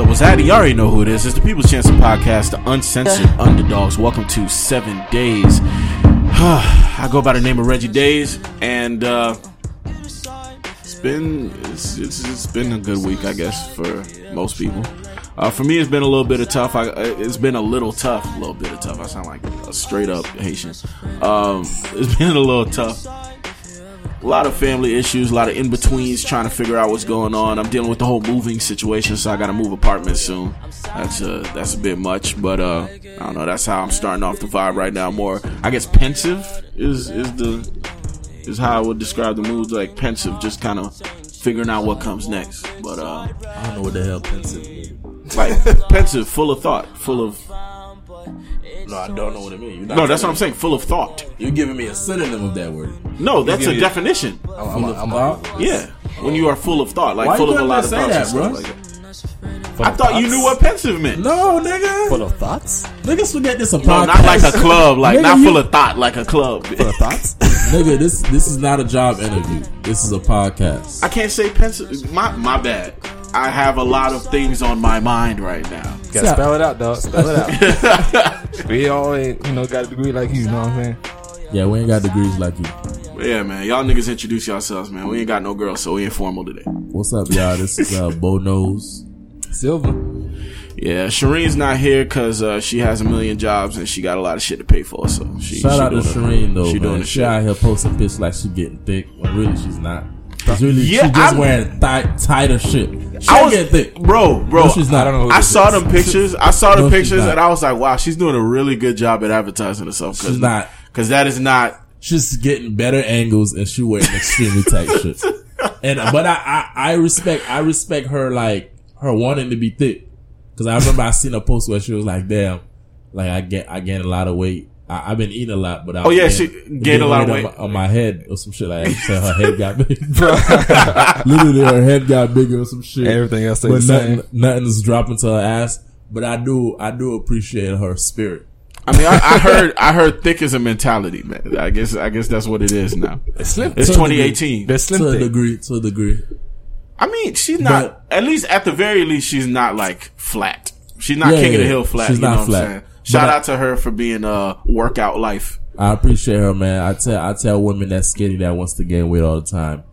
Up? What's happening? You already know who it is. It's the People's Chanson Podcast, the uncensored underdogs. Welcome to Seven Days. I go by the name of Reggie Days, and uh, it's been it's, it's, it's been a good week, I guess, for most people. Uh, for me, it's been a little bit of tough. I, it's been a little tough, a little bit of tough. I sound like a straight up Haitian. Um, it's been a little tough a lot of family issues, a lot of in betweens, trying to figure out what's going on. I'm dealing with the whole moving situation, so I got to move apartments soon. That's uh, that's a bit much, but uh, I don't know. That's how I'm starting off the vibe right now. More, I guess, pensive is is the is how I would describe the mood. Like pensive, just kind of figuring out what comes next. But uh, I don't know what the hell pensive means. Like pensive, full of thought, full of no, I don't know what it means. No, that's what I'm saying. Full of thought. You're giving me a synonym of that word. No, that's a definition. I'm, I'm, I'm thought? Yeah, when you are full of thought, like Why full you of a lot of say thoughts. that, bro? Like that. I thought you knew what pensive meant. No, nigga. Full of thoughts? Niggas forget this a No, podcast. not like a club, like Nigga, not you- full of thought, like a club. Full of thoughts? Nigga, this this is not a job interview. This is a podcast. I can't say pensive. My my bad. I have a lot of things on my mind right now. Gotta Stop. spell it out, dog. Spell it out. we all ain't, you know, got a degree like you, you know what I'm saying? Yeah, we ain't got degrees like you. But yeah, man. Y'all niggas introduce yourselves, man. We ain't got no girls, so we informal today. What's up, y'all? This is uh, Bo Nose. Silver. Yeah, Shireen's not here because uh, she has a million jobs and she got a lot of shit to pay for. So she Shout she out to doing her- Shireen though, She man. doing the she shit. out here posting pics like she getting thick when really she's not. It's really Yeah, she just I'm- wearing tight, tighter shit. She I was getting thick. bro, bro. No, she's not. I don't know I saw is. them pictures. I saw the No, pictures, and I was like, "Wow, she's doing a really good job at advertising herself." She's not. because that is not. She's getting better angles and she wearing extremely tight shit. And but I, I I respect I respect her like her wanting to be thick because I remember I seen a post where she was like, "Damn, like I get I gained a lot of weight. I, I've been eating a lot, but I Oh, yeah, gained- she gained a lot of on weight. my, on my head or some shit like that. She said her head got big. Literally, her head got bigger or some shit. Everything else but the nothing, same. nothing's dropping to her ass. But I do I do appreciate her spirit. I mean, I, I heard, I heard, thick is a mentality, man. I guess, I guess that's what it is now. It's slim. It's To a degree. 2018. They're slim To a degree, to a degree. I mean, she's not. at least, at the very least, she's not like flat. She's not Yeah, king of the hill flat. She's you know not what flat. I'm saying? Shout But I- out to her for being a workout life. I appreciate her, man. I tell I tell women that skinny that wants to gain weight all the time,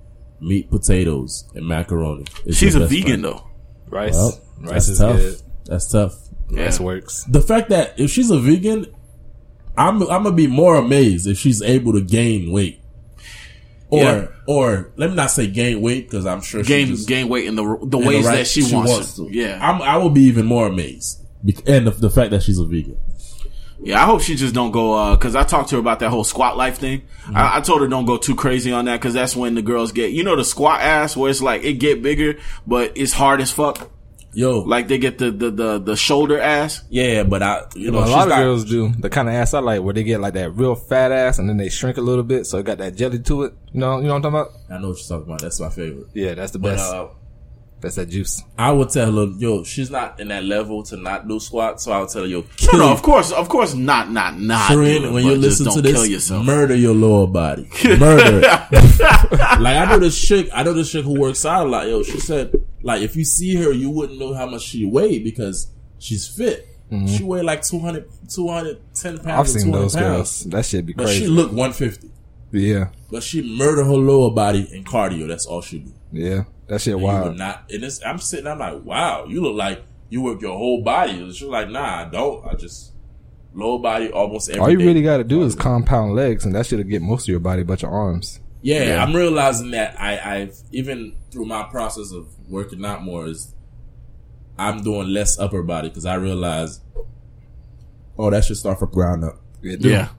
meat, potatoes, and macaroni. It's She's a vegan friend. though. Rice. Well, Rice that's is tough. good. That's tough. Rice works. The fact that if she's a vegan, I'm I'm gonna be more amazed if she's able to gain weight. Or Yeah. or let me not say gain weight because I'm sure she Gain just, gain weight in the the in the ways right- that she, wants, to. Yeah, I'm, I will be even more amazed, Bec- and the, the fact that she's a vegan. yeah. I hope she just don't go uh because I talked to her about that whole squat life thing. Mm-hmm. I, I told her don't go too crazy on that because that's when the girls get you know the squat ass where it's like it get bigger but it's hard as fuck. Yo, Like they get the the the, the shoulder ass. yeah, but I you know Well, a lot of got- girls do the kind of ass I like where they get like that real fat ass and then they shrink a little bit so it got that jelly to it. You know, you know what I'm talking about? I know what you're talking about. That's my favorite. Yeah, that's the But best. uh, that's that juice. I would tell her, yo, she's not in that level to not do squats. So I would tell her, yo, No, kill no, of course, of course, not, not, not. do Shireen, when you listen to don't this, yourself. murder your lower body. Murder. like I know this chick, I know this chick who works out a lot. Yo, she said, like if you see her, you wouldn't know how much she weighed because she's fit. Mm-hmm. She weighed like 200, 210 pounds. I've seen those pounds. girls. That shit be But crazy. she looked 150. yeah. But she murder her lower body in cardio. That's all she do. Yeah. That shit You would wild. not, and it's, I'm sitting, I'm like, wow, you look like you work your whole body. She's like, nah, I don't. I just lower body almost every All you day. really got to do is compound legs, and that should get most of your body, but your arms. Yeah, Yeah. I'm realizing that I, I've even through my process of working out more is I'm doing less upper body because I realize, oh, that should start from ground up. Yeah,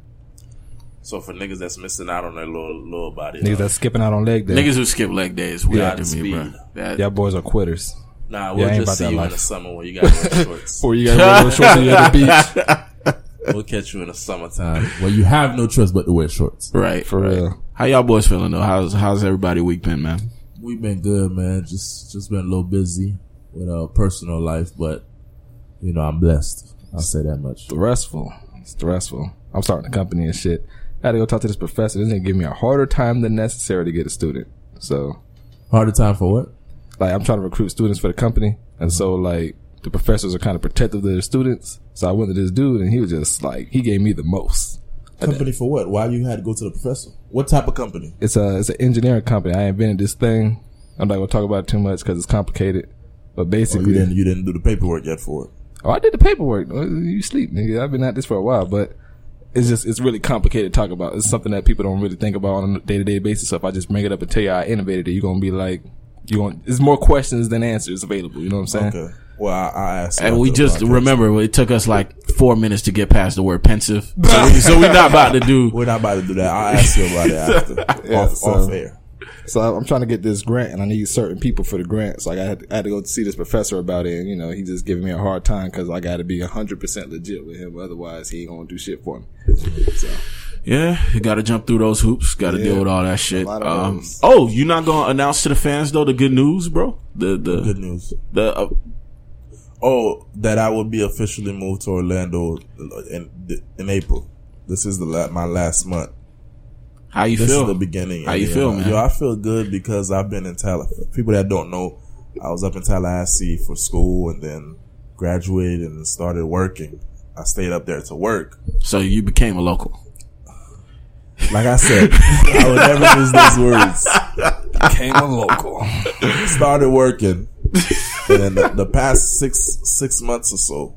So for niggas that's missing out on their lower lower body, Niggas that's skipping out on leg day. niggas who skip leg days weird Yeah, to me, speed. bro. That, Y'all boys are quitters. nah, we'll I ain't just about see that you in the summer when you got wear shorts. Or you got regular shorts and you at the beach. we'll catch you in the summertime where you have no choice but to wear shorts. right, For right. real. How y'all boys feeling though? How's how's everybody week been, man? We've been good, man. Just just been a little busy with our personal life, but you know I'm blessed. I'll say that much. Stressful. It's stressful. I'm starting a company and shit. I had to go talk to this professor. This nigga give me a harder time than necessary to get a student. So, Harder time for what? like, I'm trying to recruit students for the company. And so, like, the professors are kind of protective of their students. So I went to this dude and he was just like, he gave me the most. Company for what? Why you had to go to the professor? What type of company? It's a, it's an engineering company. I invented this thing. I'm not to talk about it too much because it's complicated. But Oh, basically, you didn't you didn't do the paperwork yet for it. Oh, I did the paperwork. Oh, You sleep, nigga. I've been at this for a while, but it's just it's really complicated to talk about. It's something that people don't really think about on a day to day basis. So if I just bring it up and tell you I innovated it, you're gonna be like, you going There's more questions than answers available. You know what I'm saying? Okay. Well, I, I asked. And we just podcast. remember it took us like four minutes to get past the word pensive. So, we, so we're not about to do. We're not about to do that. I'll ask you about it after. Yeah, off, so- off air. So I'm trying to get this grant, and I need certain people for the grant. So I had, I had to go see this professor about it, and you know he just giving me a hard time because I got to be 100 percent legit with him. Otherwise, he ain't gonna do shit for me. So Yeah, you got to jump through those hoops. Got to Yeah. deal with all that shit. Um, oh, you're not gonna announce to the fans though the good news, bro? The the Good news. the uh, Oh, that I will be officially moved to Orlando in in April. This is the la- my last month. How you This feel? is the beginning. How you And, feel, uh, man? Yo, I feel good because I've been in Tallahassee. People that don't know, I was up in Tallahassee for school and then graduated and started working. I stayed up there to work. So you became a local. Like I said, I would never use those words. came a local. started working, and then the, the past six six months or so,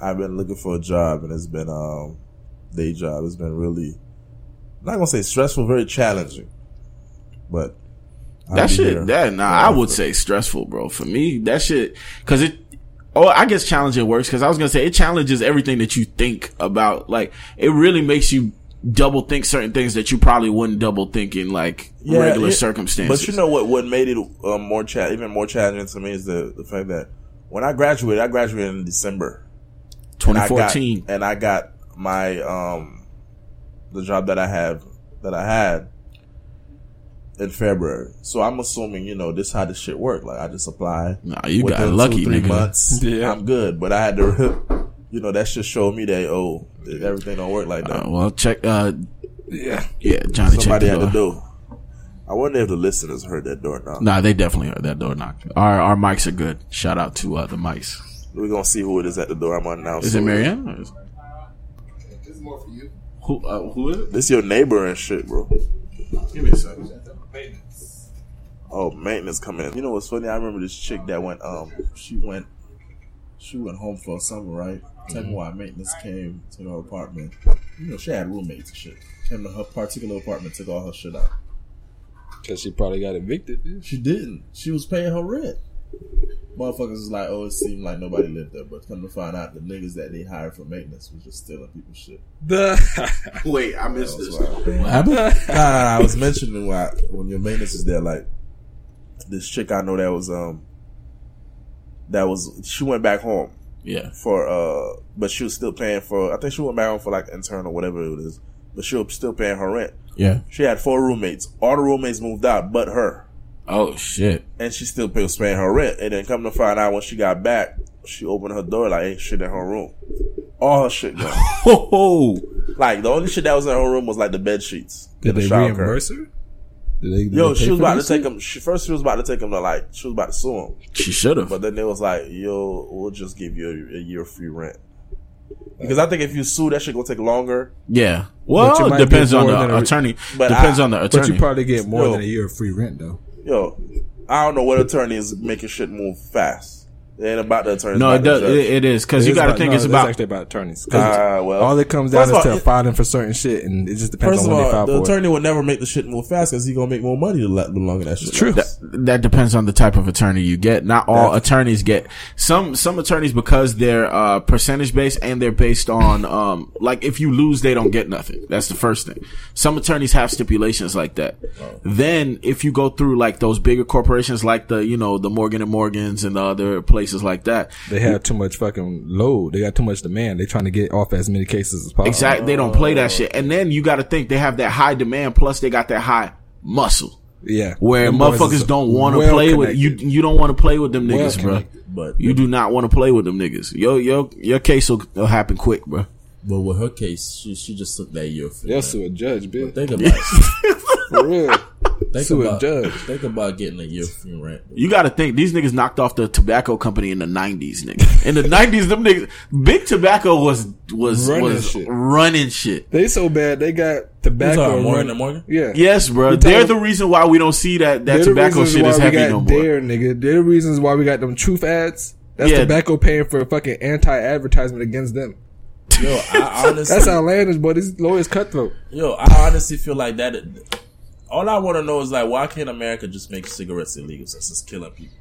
I've been looking for a job, and it's been um day job. It's been really I'm not gonna say stressful, very challenging, but I'll That shit, here. that nah, I would say stressful, bro. For me, that shit, cause it. Oh, I guess challenging works because I was gonna say it challenges everything that you think about. Like it really makes you double think certain things that you probably wouldn't double think in like Yeah, regular it- circumstances. But you know what? What made it um, more cha- even more challenging to me is the the fact that when I graduated, I graduated in December. And I got- 2014. and I got my um the job that I have that I had in February. So I'm assuming you know this how this shit work. Like I just apply. Nah, you got lucky, two, three nigga. months. Yeah. I'm good. But I had to, you know, that just showed me that oh everything don't work like that. Uh, well, check. Uh, Yeah. yeah, Johnny Somebody checked had the the door. door. I wonder if the listeners heard that door knock. Nah, they definitely heard that door knock. Our our mics are good. Shout out to uh, the mics. We're gonna see who it is at the door. I'm gonna announce. Is it who Marianne? Who uh, who is it? This your neighbor and shit, bro. Give me a second. Oh, maintenance coming. You know what's funny? I remember this chick that went. Um, she went. She went home for a summer, right? Tell me why maintenance came to her apartment. You know, she had roommates and shit. Came to her particular apartment, took all her shit out. Cause she probably got evicted. bitch. She didn't. She was paying her rent. Motherfuckers was like, oh, it seemed like nobody lived there, but come to find out, the niggas that they hired for maintenance was just stealing people's shit. The Wait, I missed this. What happened? nah, nah, nah, I was mentioning why when your maintenance is there, like this chick I know that was um that was she went back home Yeah. for uh but she was still paying for I think she went back home for like intern or whatever it is. But she was still paying her rent. Yeah. She had four roommates. All the roommates moved out but her. Oh shit. And she still pay- was paying her rent. And then come to find out when she got back, she opened her door like ain't shit in her room. All her shit gone. Ho ho. like the only shit that was in her room was like the bed sheets. did and the they shower reimburse her? Did they, did Yo, they she was about to take shit? him. She first she was about to take him to like she was about to sue him, She should have. but then it was like, yo, we'll just give you a, a year free rent. Because I think if you sue, that shit gonna take longer. Yeah. Well, it depends on the a- attorney. But depends I- on the attorney. But you probably get more Yo. than a year of free rent though. Yo, I don't know what attorney is making shit move fast. It ain't about the attorney. no, it does. It, it is because you got to think no, it's about. actually about attorneys. 'Cause Ah, well. all it comes down is of to all, it- filing for certain shit, and it just depends First on of when they all, file the for it. attorney will never make the shit move fast because he's gonna make more money the, la- the longer that shit. True. lasts. that depends on the type of attorney you get. Not all Yeah. attorneys get some some attorneys because they're uh percentage based and they're based on um like if you lose they don't get nothing. That's the first thing. Some attorneys have stipulations like that. Then if you go through like those bigger corporations like the you know the Morgan and Morgans and the other places like that. They have too much fucking load. They got too much demand. They trying to get off as many cases as possible. Exactly. They don't play that shit. And then you got to think they have that high demand plus they got that high muscle. Yeah. Where Them motherfuckers don't want to well play with you. You don't want to play with them Well niggas, bro. But You do not want to play with them niggas. Yo, yo, your case will, will happen quick, bro. but with her case, she she just took that year. For They'll sue a judge, bitch. Think about it. For real. Think Sue a about, judge. Think about getting a year free rent. You got to think these niggas knocked off the tobacco company in the nineties, nigga. In the nineties, them niggas, big tobacco was was Running was shit. running shit. They so bad they got tobacco. our Morgan run- and Morgan? Yeah. Yes, bro. You They're the reason why we don't see that that They're the tobacco shit why is we heavy got no more. Dare, nigga. They're the reasons why we got them truth ads. That's Yeah. tobacco paying for a fucking anti-advertisement against them. Yo, I honestly, That's outlandish, but these lawyers cutthroat. yo, I honestly feel like that. All I want to know is like, why can't America just make cigarettes illegal since it's killing people?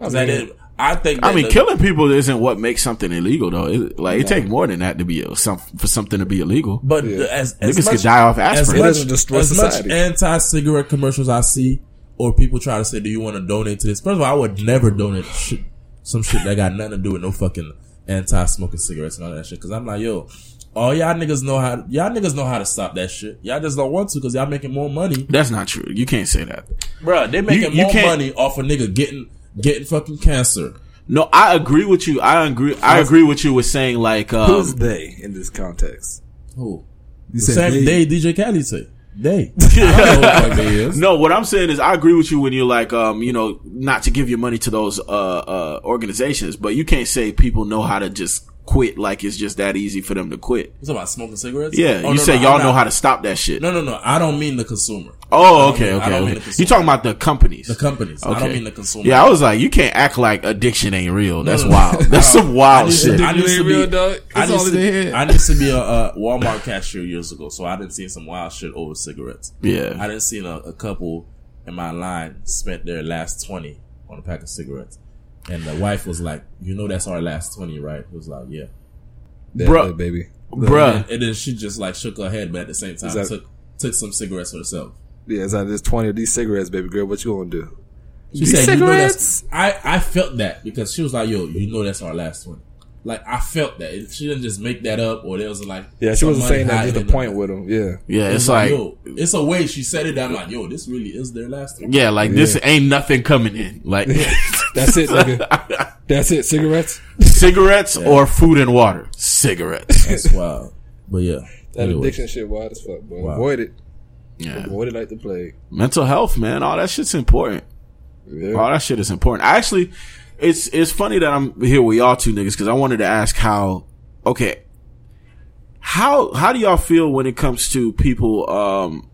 I mean- is- I think. I mean, the- killing people isn't what makes something illegal, though. It, like it takes more than that to be a, some for something to be illegal. But Yeah. as, as Niggas much, could die off as aspirin. It much, as much society. anti-cigarette commercials I see, or people try to say, "Do you want to donate to this?" First of all, I would never donate shit, some shit that got nothing to do with no fucking anti-smoking cigarettes and all that shit. Because I'm like, yo, all y'all niggas know how, y'all niggas know how to stop that shit. Y'all just don't want to because y'all making more money, That's not true. You can't say that. Bruh, They making you more can't- money off a nigga getting getting fucking cancer. No, I agree with you. I agree. I agree with you with saying like, um, Who's they in this context? Who? You said Same they- day DJ Khaled say. They. I don't know what the fuck they is. No, what I'm saying is I agree with you when you're like, um, you know, not to give your money to those uh, uh, organizations, but you can't say people know how to just quit like it's just that easy for them to quit. You talking about smoking cigarettes? Yeah, Oh, you no, say no, y'all I'm know how to stop that shit. No, no, no. I don't mean the consumer. Oh, okay, mean- okay, okay. You talking about the companies? The companies. Okay. I don't mean the consumer. Yeah, I was like, you can't act like addiction ain't real. That's no, no. wild. That's some wild I shit. I need to be, dog. I It's need all in to. I need to be a, a Walmart cashier years ago, so I didn't see some wild shit over cigarettes. Yeah. I didn't see a, a couple in my line spent their last twenty on a pack of cigarettes, and the wife was like, "You know that's our last 20, right?" It was like, "Yeah." Yeah, Bruh. baby. Bruh. And, and then she just like shook her head, but at the same time that- took took some cigarettes herself. Yeah, it's like there's twenty of these cigarettes, baby girl. What you gonna do? She These said, "You know cigarettes? I I felt that because she was like, "Yo, you know that's our last one." Like I felt that she didn't just make that up, or there was like Yeah, she wasn't saying that hiding just in point with them. Yeah, yeah, It's it's like, yo, it's a way she said it. I'm like, yo, this really is their last one. yeah, like this ain't nothing coming in. Like that's it, nigga. That's it. Cigarettes. cigarettes or food and water. Cigarettes. That's wild. But yeah, That anyway. addiction shit wild as fuck, boy. Wow. Avoid it. Yeah. Avoid it like the plague. Mental health, man. All that shit's important. Yeah. All that shit is important. I actually, it's it's funny that I'm here with y'all two niggas because I wanted to ask how. Okay, how how do y'all feel when it comes to people um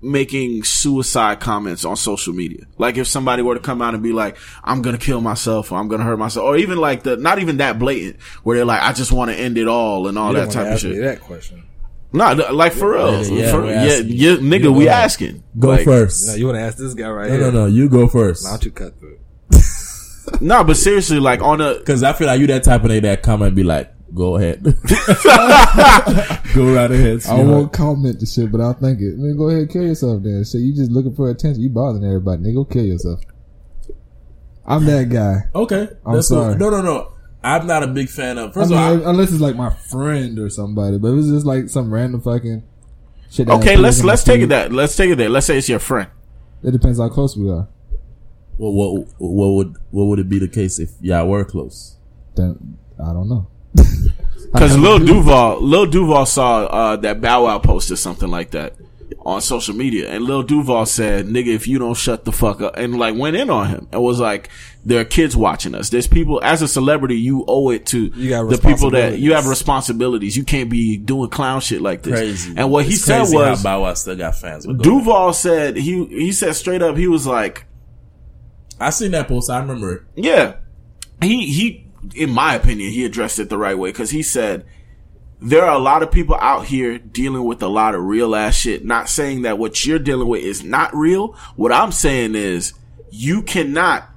making suicide comments on social media? Like if somebody were to come out and be like, "I'm gonna kill myself" or "I'm gonna hurt myself," or even like the not even that blatant where they're like, "I just want to end it all" and all You that type wanna of ask me shit. that question. No, th- like for real, Yeah, yeah, For- yeah, yeah, nigga, You we asking. Go Like, first. No, you want to ask this guy right no, here? no, no. You go first. Not too cutthroat. No, but seriously, like on a Because I feel like you that type of nigga that comment be like, go ahead, go right ahead. I sweetheart. won't comment the shit, but I'll think it. Man, go ahead and kill yourself then. Shit, you just looking for attention. You bothering everybody. Nigga, go kill yourself. I'm that guy. Okay, I'm that's cool. sorry. No, no, no. I'm not a big fan of. I First mean, of all, I- unless it's like my friend or somebody, but if it's just like some random fucking shit. that okay, let's let's take it that let's take it there. Let's say it's your friend. It depends how close we are. What, what what would what would it be the case if y'all were close? Then I don't know. Because Lil Duval, Lil Duval saw uh, that Bow Wow posted something like that on social media, and Lil Duval said, "Nigga, if you don't shut the fuck up," and like went in on him. and was like there are kids watching us. There's people as a celebrity, you owe it to You got the people that you have responsibilities. responsibilities. You can't be doing clown shit like this. Crazy. And what he It's said was, how Bow Wow still got fans. But. Duval said he he said straight up, he was like, I seen that post. I remember it. Yeah. He, he, in my opinion, he addressed it the right way because he said, there are a lot of people out here dealing with a lot of real ass shit. Not saying that what you're dealing with is not real. What I'm saying is you cannot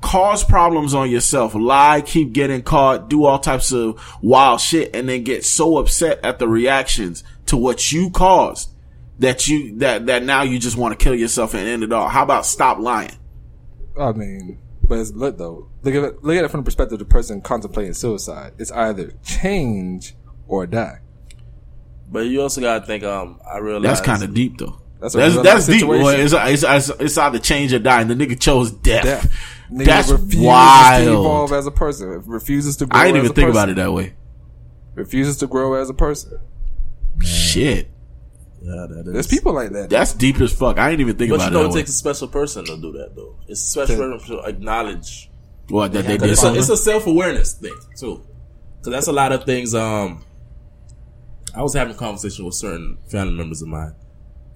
cause problems on yourself, lie, keep getting caught, do all types of wild shit, and then get so upset at the reactions to what you caused that you, that, that now you just want to kill yourself and end it all. How about stop lying? I mean, but it's look though. Look at it, look at it from the perspective of the person contemplating suicide. It's either change or die. But you also gotta think. Um, I realize That's kind of deep though. That's That's a that's, real life deep. Boy. situation. It's, it's, it's, it's either change or die, and the nigga chose death. Death. Nigga That's refuses to wild. evolve as a person. Refuses to grow I didn't as even a think person. about it that way. Refuses to grow as a person. Shit. Yeah, that is. There's people like that. That's deep as fuck. I ain't even think but about you know, it. it way. takes a special person to do that, though. It's a special person to acknowledge. What that they did? It's a, it's a self awareness thing too, because that's a lot of things. Um, I was having a conversation with certain family members of mine,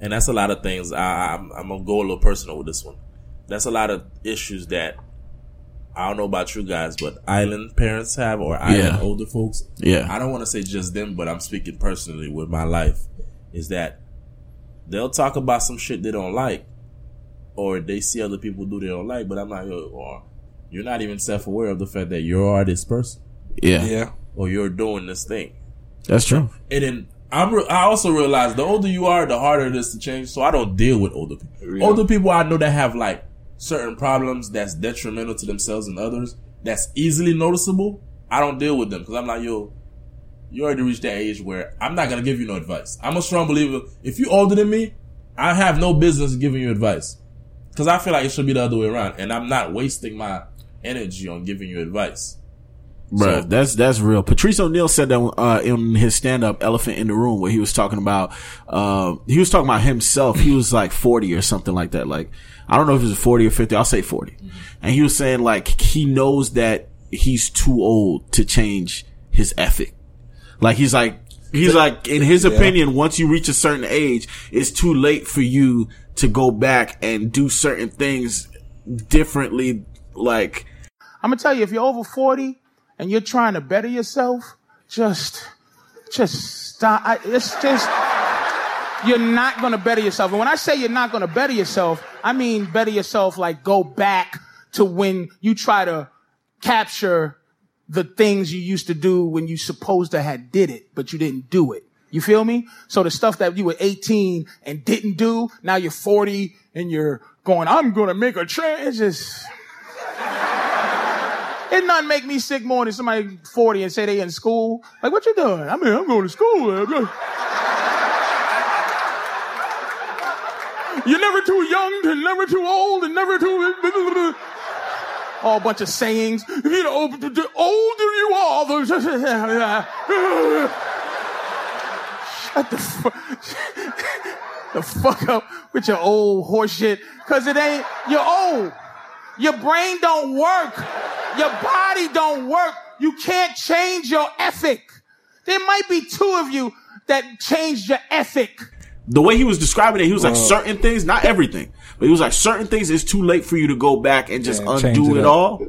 and that's a lot of things. I, I'm, I'm gonna go a little personal with this one. That's a lot of issues that I don't know about you guys, but island parents have or island Yeah. older folks. Yeah. I don't want to say just them, but I'm speaking personally with my life. Is that they'll talk about some shit they don't like, or they see other people do they don't like, but I'm not. Or you're not even self aware of the fact that you are this person, yeah, yeah. or you're doing this thing. that's true. And then I'm re- I also realize the older you are, the harder it is to change. So I don't deal with older people. Yeah. Older people I know that have like certain problems that's detrimental to themselves and others. That's easily noticeable. I don't deal with them because I'm like, yo, you already reached that age where I'm not gonna give you no advice. I'm a strong believer. If you're older than me, I have no business giving you advice because I feel like it should be the other way around, and I'm not wasting my energy on giving you advice. Bruh, So- that's that's real. Patrice O'Neal said that uh, in his stand up "Elephant in the Room," where he was talking about uh, he was talking about himself. He was like forty or something like that. Like I don't know if it was forty or fifty. I'll say 40 And he was saying like he knows that he's too old to change his ethic. Like he's like he's like in his opinion, once you reach a certain age, it's too late for you to go back and do certain things differently. Like I'm gonna tell you, if you're over 40 and you're trying to better yourself, just, just stop. I, it's just, you're not gonna better yourself. And when I say you're not gonna better yourself, I mean better yourself like go back to when you try to capture the things you used to do when you supposed to had did it, but you didn't do it. You feel me? So the stuff that you were 18 and didn't do, now you're 40 and you're going, I'm gonna make a change. It's just, it not make me sick more than somebody 40 and say they in school. Like, what you doing? I mean, I'm going to school. You're never too young and never too old and never too. All bunch of sayings. You know, the older you are, the. Shut the the fuck up with your old horseshit. Cause it ain't, you're old. Your brain don't work. Your body don't work. You can't change your ethic. There might be two of you that changed your ethic. The way he was describing it, he was like certain things, not everything, but he was like certain things. It's too late for you to go back and just Yeah, undo it it, all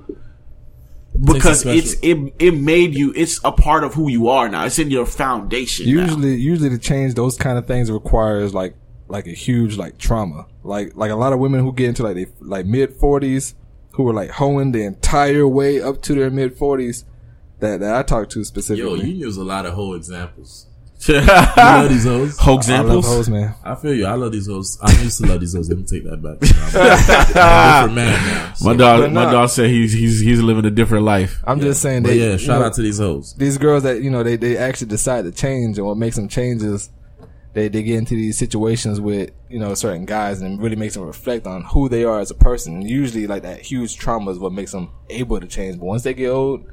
because it's it it made you. It's a part of who you are now. It's in your foundation. now. Usually, usually to change those kind of things requires like like a huge like trauma. Like like a lot of women who get into like they like mid forties who are like hoeing the entire way up to their mid forties. That, that I talked to specifically. Yo, specifically. you use a lot of whole examples. You love these hoes. Whole I love examples. hoes, man. I feel you. I love these hoes. I used to love these hoes. Let me take that back. I'm a different man now. So. My dog, my nah. dog said he's he's he's living a different life. I'm just saying But yeah, you shout know, out to these hoes. these girls that you know they, they actually decide to change and what makes them change is they, they get into these situations with you know certain guys and it really makes them reflect on who they are as a person and usually like that huge trauma is what makes them able to change but once they get old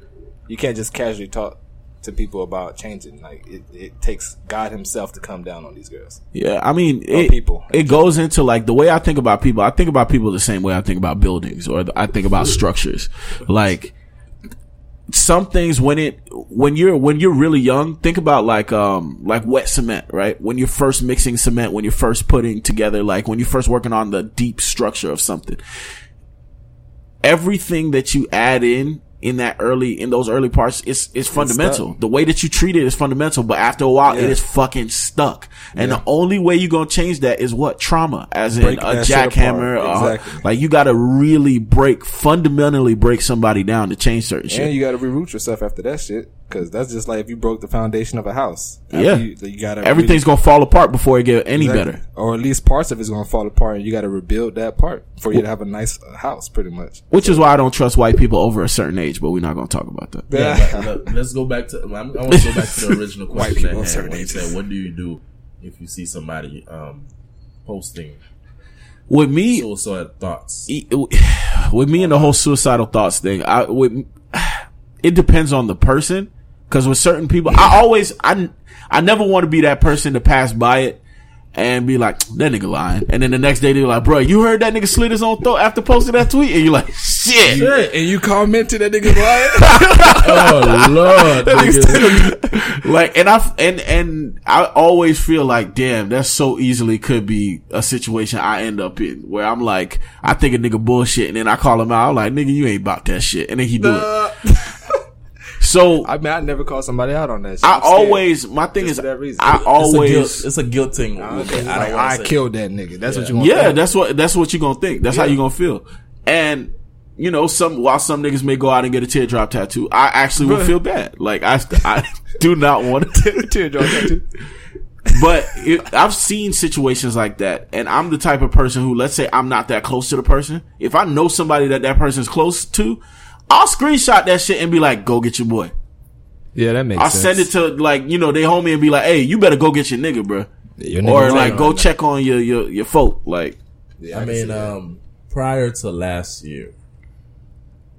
you can't just casually talk to people about changing like it, it takes god himself to come down on these girls Yeah, I mean, it, people. It goes into like the way I think about people. I think about people the same way I think about buildings, or I think about structures. Like some things when it when you're when you're really young, think about like um like wet cement, right? When you're first mixing cement, when you're first putting together, like when you're first working on the deep structure of something. Everything that you add in in that early in those early parts it's it's fundamental. stuck. The way that you treat it is fundamental, but after a while it is fucking stuck. And the only way you're gonna change that is what trauma, as in a jackhammer. apart. uh, Exactly. like you gotta really break fundamentally break somebody down to change certain shit. and you got to reroot yourself after that shit because that's just like if you broke the foundation of a house Yeah. you, you got to Everything's gonna fall apart before it get any Exactly. better. Or at least parts of it's going to fall apart and you got to rebuild that part for you to have a nice uh, house, pretty much. Which is why I don't trust white people over a certain age, but we're not gonna talk about that. Yeah, but, but let's go back to. I'm, I want to go back to the original question people of had certain when you ages. said, "What do you do if you see somebody um, posting With me, suicide thoughts?" with me and the whole suicidal thoughts thing, I with it depends on the person. Because with certain people, I always I I never want to be that person to pass by it and be like, that nigga lying. And then the next day they're like, bro, you heard that nigga slit his own throat after posting that tweet? And you're like, shit. And you commented that nigga lying? Oh lord, nigga. like, and I, and, and I always feel like, damn, that so easily could be a situation I end up in where I'm like, I think a nigga bullshit and then I call him out. I'm like, nigga, you ain't about that shit. And then he do it. So I mean, I never call somebody out on that. Shit. I I'm always, my thing Just is, for that reason. I It's It's a always, guilt. It's a guilt thing. with Okay, it. like, I don't wanna I killed that nigga. That's what you want. To do. Yeah, that's what that's what you gonna think. That's how you gonna feel. And you know, some while some niggas may go out and get a teardrop tattoo, I actually will feel bad. Like I, I do not want to. teardrop tattoo. But it, I've seen situations like that, and I'm the type of person who, let's say, I'm not that close to the person. If I know somebody that that person's close to, I'll screenshot that shit and be like, "Go get your boy." Yeah, that makes I'll sense. send it to like you know they homie and be like, "Hey, you better go get your nigga, bro," Your nigga or lying like go right now. check on your your your folk. Like, Yeah, I can mean, um, prior to last year,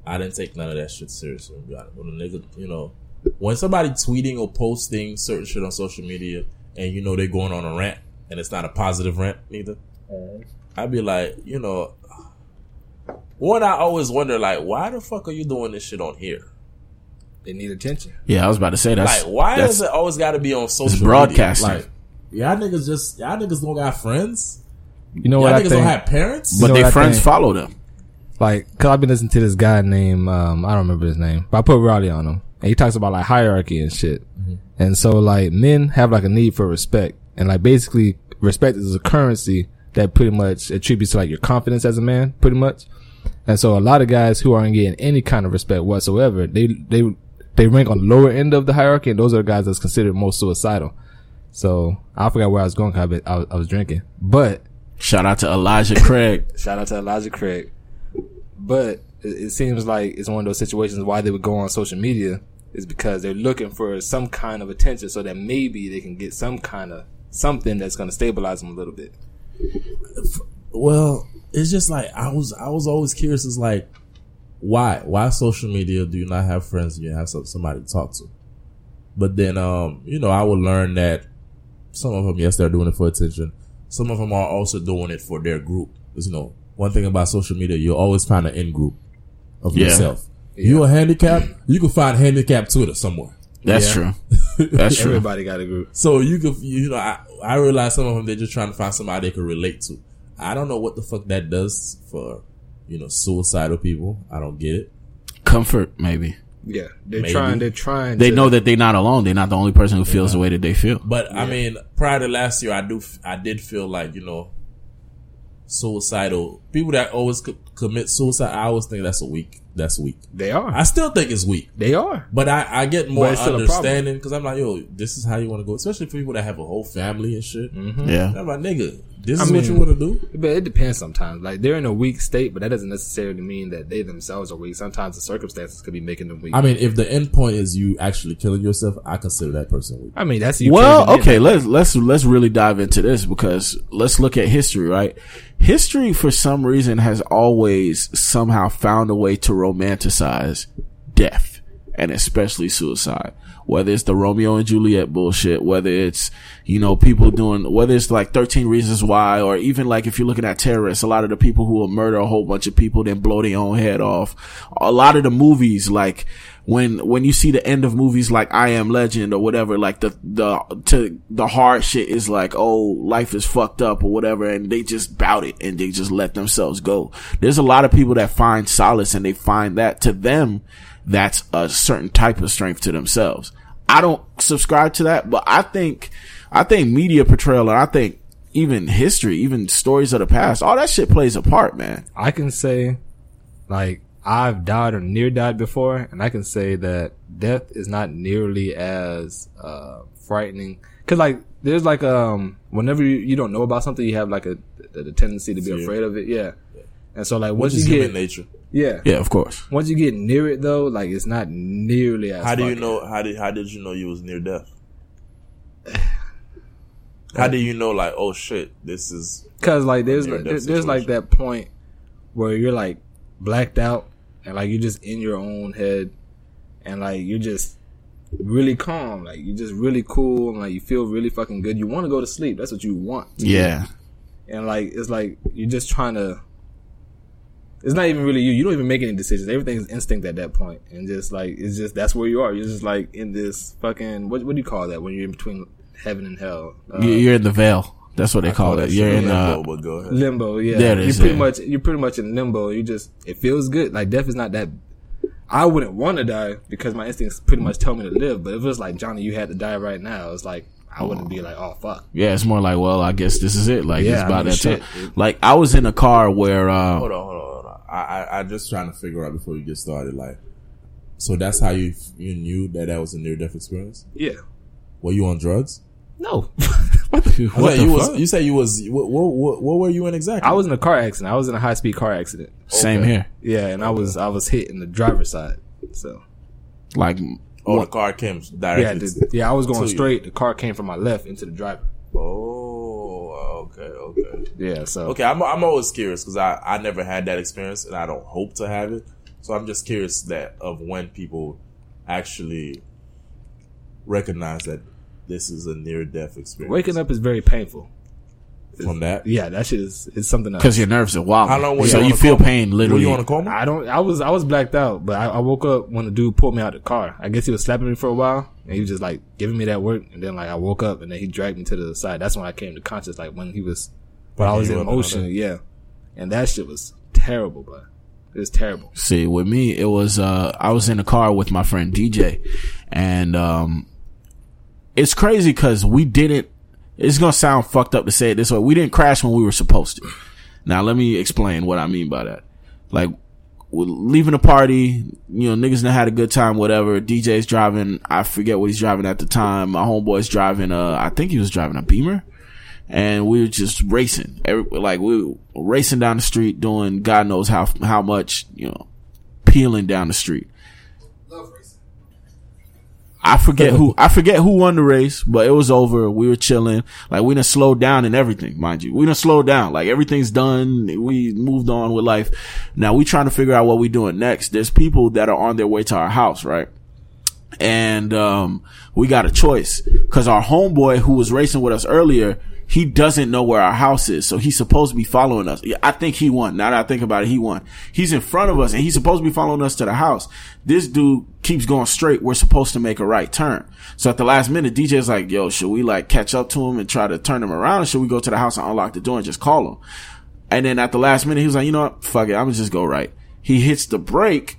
I didn't take none of that shit seriously. When a nigga, you know, when somebody tweeting or posting certain shit on social media, and you know they're going on a rant, and it's not a positive rant neither, I'd be like, you know, one I always wonder, like, why the fuck are you doing this shit on here? they need attention. yeah, I was about to say that. Like, why does it always got to be on social it's media? broadcasting. Like, y'all niggas just y'all niggas don't got friends. You know Y'all what I niggas think? don't have parents. but know their friends think? follow them. like, cause I've been listening to this guy named, um, I don't remember his name, but I put Raleigh on him. And he talks about like hierarchy and shit. And so like men have like a need for respect. And like basically respect is a currency that pretty much attributes to like your confidence as a man, pretty much. And so a lot of guys who aren't getting any kind of respect whatsoever, they, they, they rank on the lower end of the hierarchy and those are the guys that's considered most suicidal. So I forgot where I was going 'cause I, been- I was, I was drinking, but Shout out to Elijah Craig. Shout out to Elijah Craig. But it, it seems like it's one of those situations why they would go on social media is because they're looking for some kind of attention so that maybe they can get some kind of something that's going to stabilize them a little bit. Well, it's just like I was. I was always curious. It's like, why? Why social media do you not have friends? and You have somebody to talk to. But then, um, you know, I would learn that some of them, yes, they're doing it for attention. Some of them are also doing it for their group. 'Cause, you know, one thing about social media, you'll always find an in group of Yeah. yourself. You a handicap, you can find handicap Twitter somewhere. That's Yeah. true. That's true. Everybody got a group. So you could, you know, I, I realize some of them they're just trying to find somebody they can relate to. I don't know what the fuck that does for, you know, suicidal people. I don't get it. Comfort, maybe. Yeah, they're Maybe. trying. They're trying. They to, know that they're not alone. They're not the only person who feels the way that they feel. But I mean, prior to last year, I do, I did feel like you know, suicidal people that always co- commit suicide. I always think that's a weak. That's weak. they are. I still think it's weak. they are. But I, I get more But it's still understanding because I'm like, yo, this is how you want to go, especially for people that have a whole family and shit. Mm-hmm. Yeah. I'm like, nigga, this I is what mean- you want to do. But it depends sometimes. Like they're in a weak state, but that doesn't necessarily mean that they themselves are weak. Sometimes the circumstances could be making them weak. I mean, if the end point is you actually killing yourself, I consider that person weak. I mean, that's you. Well, okay, let's let's let's really dive into this because let's look at history, right? History for some reason has always somehow found a way to romanticize death and especially suicide. Whether it's the Romeo and Juliet bullshit, whether it's, you know, people doing, whether it's like 13 reasons why, or even like if you're looking at terrorists, a lot of the people who will murder a whole bunch of people, then blow their own head off. A lot of the movies, like, when, when you see the end of movies like I Am Legend or whatever, like the, the, to, the hard shit is like, oh, life is fucked up or whatever, and they just bout it and they just let themselves go. There's a lot of people that find solace and they find that to them, that's a certain type of strength to themselves. I don't subscribe to that, but I think, I think media portrayal and I think even history, even stories of the past, all that shit plays a part, man. I can say, like, I've died or near died before, and I can say that death is not nearly as uh, frightening. Cause like, there's like um, whenever you, you don't know about something, you have like a the tendency to be Fear. afraid of it. Yeah. And so like Which once is you human get nature. Yeah, Yeah, of course. once you get near it though, like it's not nearly as. How do you fucking- know? How did how did you know you was near death? How do you know? Like, oh shit, this is Cause like there's Near-death there- there's like that point where you're like blacked out and like you're just in your own head and like you're just really calm. Like you're just really cool and like you feel really fucking good. You want to go to sleep. That's what you want. Yeah. And like it's like you're just trying to. It's not even really you. You don't even make any decisions. Everything's instinct at that point, and just like it's just that's where you are. You're just like in this fucking what what do you call that when you're in between heaven and hell? Uh, You- You're in the veil. That's what they call it. You're in uh, Limbo, but go ahead. limbo. Yeah, There it is, You're pretty yeah. much you're pretty much in limbo. You just it feels good. Like death is not that. I wouldn't want to die because my instincts pretty much tell me to live. But if it was like Johnny, you had to die right now, it's like I wouldn't be like, oh fuck. yeah. It's more like, well, I guess this is it. Like Yeah, it's I about mean, that shit. time. Like I was in a car where uh, hold on, hold on. I, I, I'm just trying to figure out before you get started. Like, So that's how you you knew that that was a near death experience. Yeah. Were you on drugs? No. what What the you fuck? was? You say you was? What, what, what, what were you in exactly? I was in a car accident. I was in a high speed car accident. Same here. Yeah, and I was I was hit in the driver's side. So Like oh, the car came yeah, the, yeah, I was going to you. straight. The car came from my left into the driver. Okay, okay. Yeah, so Okay, I'm I'm always curious because I I never had that experience and I don't hope to have it. So I'm just curious that of when people actually recognize that this is a near death experience. waking up is very painful. From that. Yeah, that shit is is something else. because your nerves are wild. How long were so you on you feel coma? pain Were literally. you on a coma? I don't. I was. I was blacked out, but I, I woke up when the dude pulled me out of the car. I guess he was slapping me for a while, and he was just like giving me that work. And then like I woke up, and then he dragged me to the side. That's when I came to conscious. Like when he was, when I was you in motion. Yeah, and that shit was terrible, but it was terrible. See, with me, it was, uh, I was in a car with my friend DJ and, um, it's crazy cause we didn't, it's gonna sound fucked up to say it this way. We didn't crash when we were supposed to. Now let me explain what I mean by that. Like, leaving the party, you know, niggas done had a good time, whatever. DJ's driving, I forget what he's driving at the time. My homeboy's driving, uh, I think he was driving a Beamer and we were just racing. Every, like we were racing down the street, doing God knows how how much, you know, peeling down the street. I forget who I forget who won the race, but it was over. We were chilling. Like we didn't slow down and everything, mind you. We didn't slow down. Like everything's done. We moved on with life. Now we trying to figure out what we doing next. There's people that are on their way to our house, right? and um, we got a choice because our homeboy who was racing with us earlier, he doesn't know where our house is, so he's supposed to be following us. I think he won. Now that I think about it, he won. He's in front of us, and he's supposed to be following us to the house. This dude keeps going straight. We're supposed to make a right turn. So at the last minute, DJ's like, "Yo, should we like catch up to him and try to turn him around, or should we go to the house and unlock the door and just call him?" And then at the last minute, he was like, "You know what? Fuck it. I'm gonna just go right." He hits the brake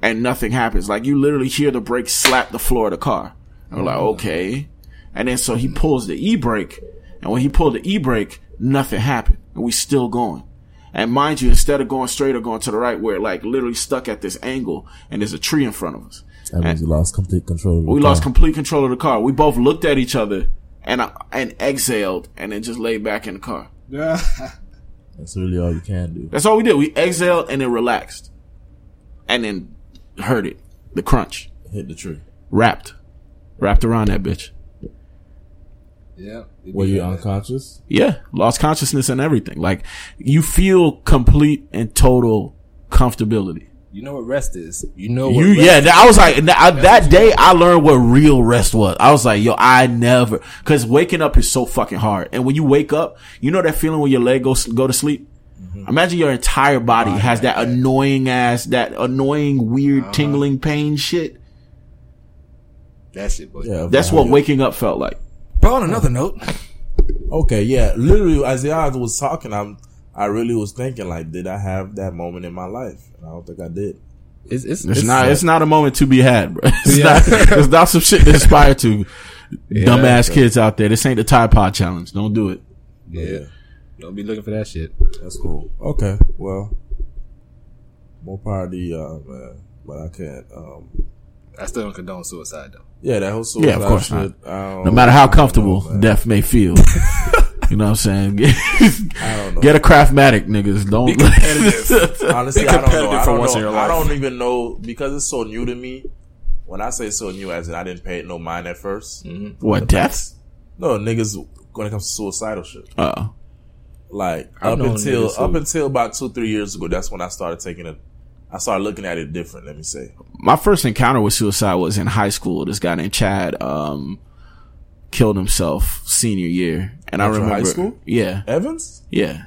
and nothing happens. Like you literally hear the brake slap the floor of the car. We're like, mm-hmm. okay. And then so he pulls the e brake, and when he pulled the e brake, nothing happened, and we still going. And mind you, instead of going straight or going to the right, we're like literally stuck at this angle, and there's a tree in front of us. That means you lost complete control. Of the We car. lost complete control of the car. We both looked at each other and uh, and exhaled, and then just laid back in the car. That's really all you can do. That's all we did. We exhaled and then relaxed, and then heard it, the crunch, Hit the tree. wrapped, wrapped around that bitch. Yeah. Were you unconscious? Yeah, lost consciousness and everything. Like you feel complete and total comfortability. You know what rest is. You know what You, rest yeah, that- I was like, that, I- that day I learned what real rest was. I was like, yo, I never, cause waking up is so fucking hard. And when you wake up, you know that feeling when your leg goes, go to sleep? Mm-hmm. Imagine your entire body has that annoying ass, that annoying, weird, uh-huh. tingling pain shit. That shit, boy. Yeah. That's what waking up felt like. But on another note, Okay, yeah. Literally, as the odds was talking, I'm I really was thinking like, did I have that moment in my life? And I don't think I did. it's it's, It's, not, it's not a moment to be had, bro. It's Yeah. not, it's not some shit to aspire to. Dumbass kids out there. This ain't the Tide Pod challenge. Don't do it. yeah. Don't be looking for that shit. That's cool. Okay, well, more power to y'all, man. But I can't. Um, I still don't condone suicide though. Yeah, that whole suicide Yeah, of course shit. Don't- No matter how comfortable know, death may feel. you know what I'm saying? Get, I don't know. get a craftmatic, niggas. Don't. Honestly, Be I don't know. I don't, once in know. your I don't even know because it's so new to me. When I say so new, as in I didn't pay it no mind at 1st what, death? No, niggas when it comes to suicidal shit. Uh, Like I've up until up until about two three years ago, that's when I started taking it I started looking at it different. Let me say. My first encounter with suicide was in high school. This guy named Chad um, killed himself senior year, and I remember high school? Yeah, Evans. yeah.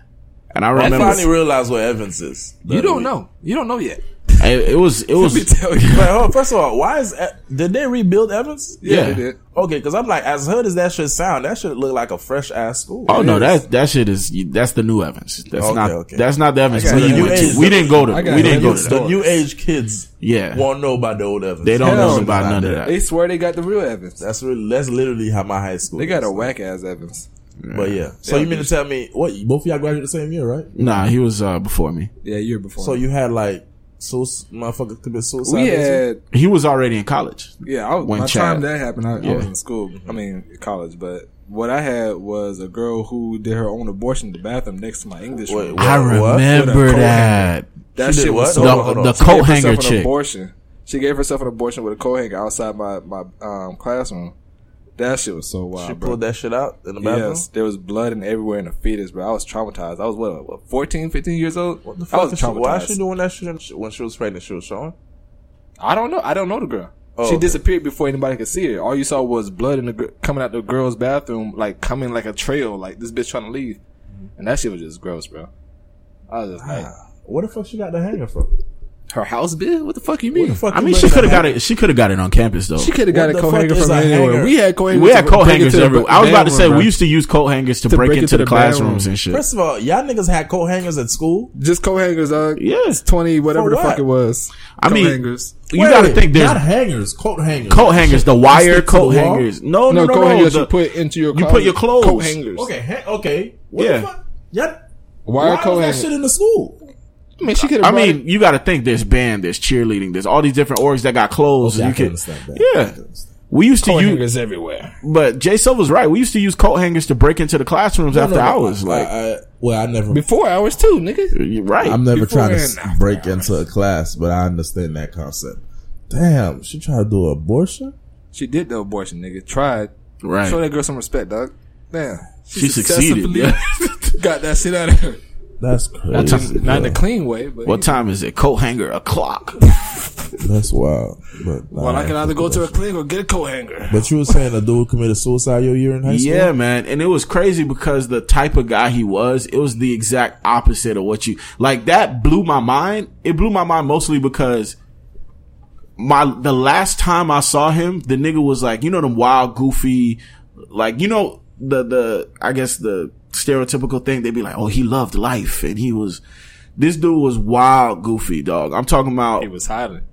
And I remember. I remember finally realized what Evans is. You don't know. You don't know yet. It, it was it was Let me tell you. Wait, hold. First of all, why is E- did they rebuild Evans? Yeah, Yeah. they did. Okay, because I'm like, as hood as that should sound, that should look like a fresh ass school. Oh no, that that shit is that's the new Evans. That's Okay, not okay. that's not the Evans we it. went New to. We didn't go to we didn't go to New the new age kids Yeah, won't know about the old Evans. they don't Hell know about none of that. They swear they got the real Evans. That's really that's literally how my high school. They got is. a whack ass Evans. But yeah, so you mean to tell me what? Both of y'all graduated the same year, right? Nah, he was uh, before me. Yeah, year before. So you had like suicide, motherfucker commit suicide. we this had He was already in college. yeah. I was, When by the Chad- time that happened, I, I was in school. I mean, college. But what I had was a girl who did her own abortion in the bathroom next to my English Wait, room. what? I remember With a that. That She shit was so The- Hold the coat hanger chick. Abortion. She gave herself an abortion with a coat hanger outside my my um, classroom. That shit was so wild, She bro. pulled that shit out in the bathroom. Yes, there was blood and everywhere in the fetus, bro. I was traumatized. I was what, what 14, 15 years old. What the I fuck? was is she, why is traumatized. she doing that shit when she was pregnant? She was showing. I don't know. I don't know the girl. Oh, she okay. disappeared before anybody could see her. All you saw was blood in the coming out the girl's bathroom, like coming like a trail, like this bitch trying to leave, mm-hmm. and that shit was just gross, bro. I was just like, Where the fuck she got the hanger from? Her house bill? What the fuck you mean? fuck I you mean, she could have got it. She could have got it on campus though. She could have got What a coat hanger from anywhere. hanger? We had coat hangers. we had coat hangers everywhere. I was about to say bro. we used to use coat hangers to, To break, break into into the, the classrooms and shit. First of all, y'all niggas had coat hangers at school. just coat hangers, dog. Yeah. It's twenty, whatever For the fuck it was. I Coat mean, hangers. you got to think there's not hangers, coat hangers. coat hangers, the wire coat hangers. No, no, No, no, coat hangers the- you put into your you put your clothes. Coat hangers. Okay, okay. Yeah. the? Yeah. Wire Why coat was that hangers. shit in the school? I mean, she could I have. mean, you got to think there's band, there's cheerleading, there's all these different orgs that got clothes. Okay, and I you can could, understand that. yeah. We used to use, hangers everywhere. but Jay Silver's right. We used to use coat hangers to break into the classrooms after hours. I, like, I, well, I never. Before hours too, nigga. you're right. I'm never Before trying to and s- after break into a class, but I understand that concept. Damn, she tried to do an abortion. She did the abortion, nigga. Tried. right. Show that girl some respect, dog. Damn. She succeeded, yeah. got that shit out of her. That's crazy. Not in a clean way, but what time is it? Coat hanger o'clock. That's wild. But nah, well, I can either go to a clinic or get a coat hanger. But you were saying a dude committed suicide your year in high school. Yeah, man. And it was crazy because the type of guy he was, it was the exact opposite of what you like. That blew my mind. It blew my mind mostly because my the last time I saw him, the nigga was like, you know, them wild, goofy, like you know the the I guess the stereotypical thing. They'd be like, oh, he loved life, and he was. This dude was wild, goofy, dog. I'm talking about. He was hiding.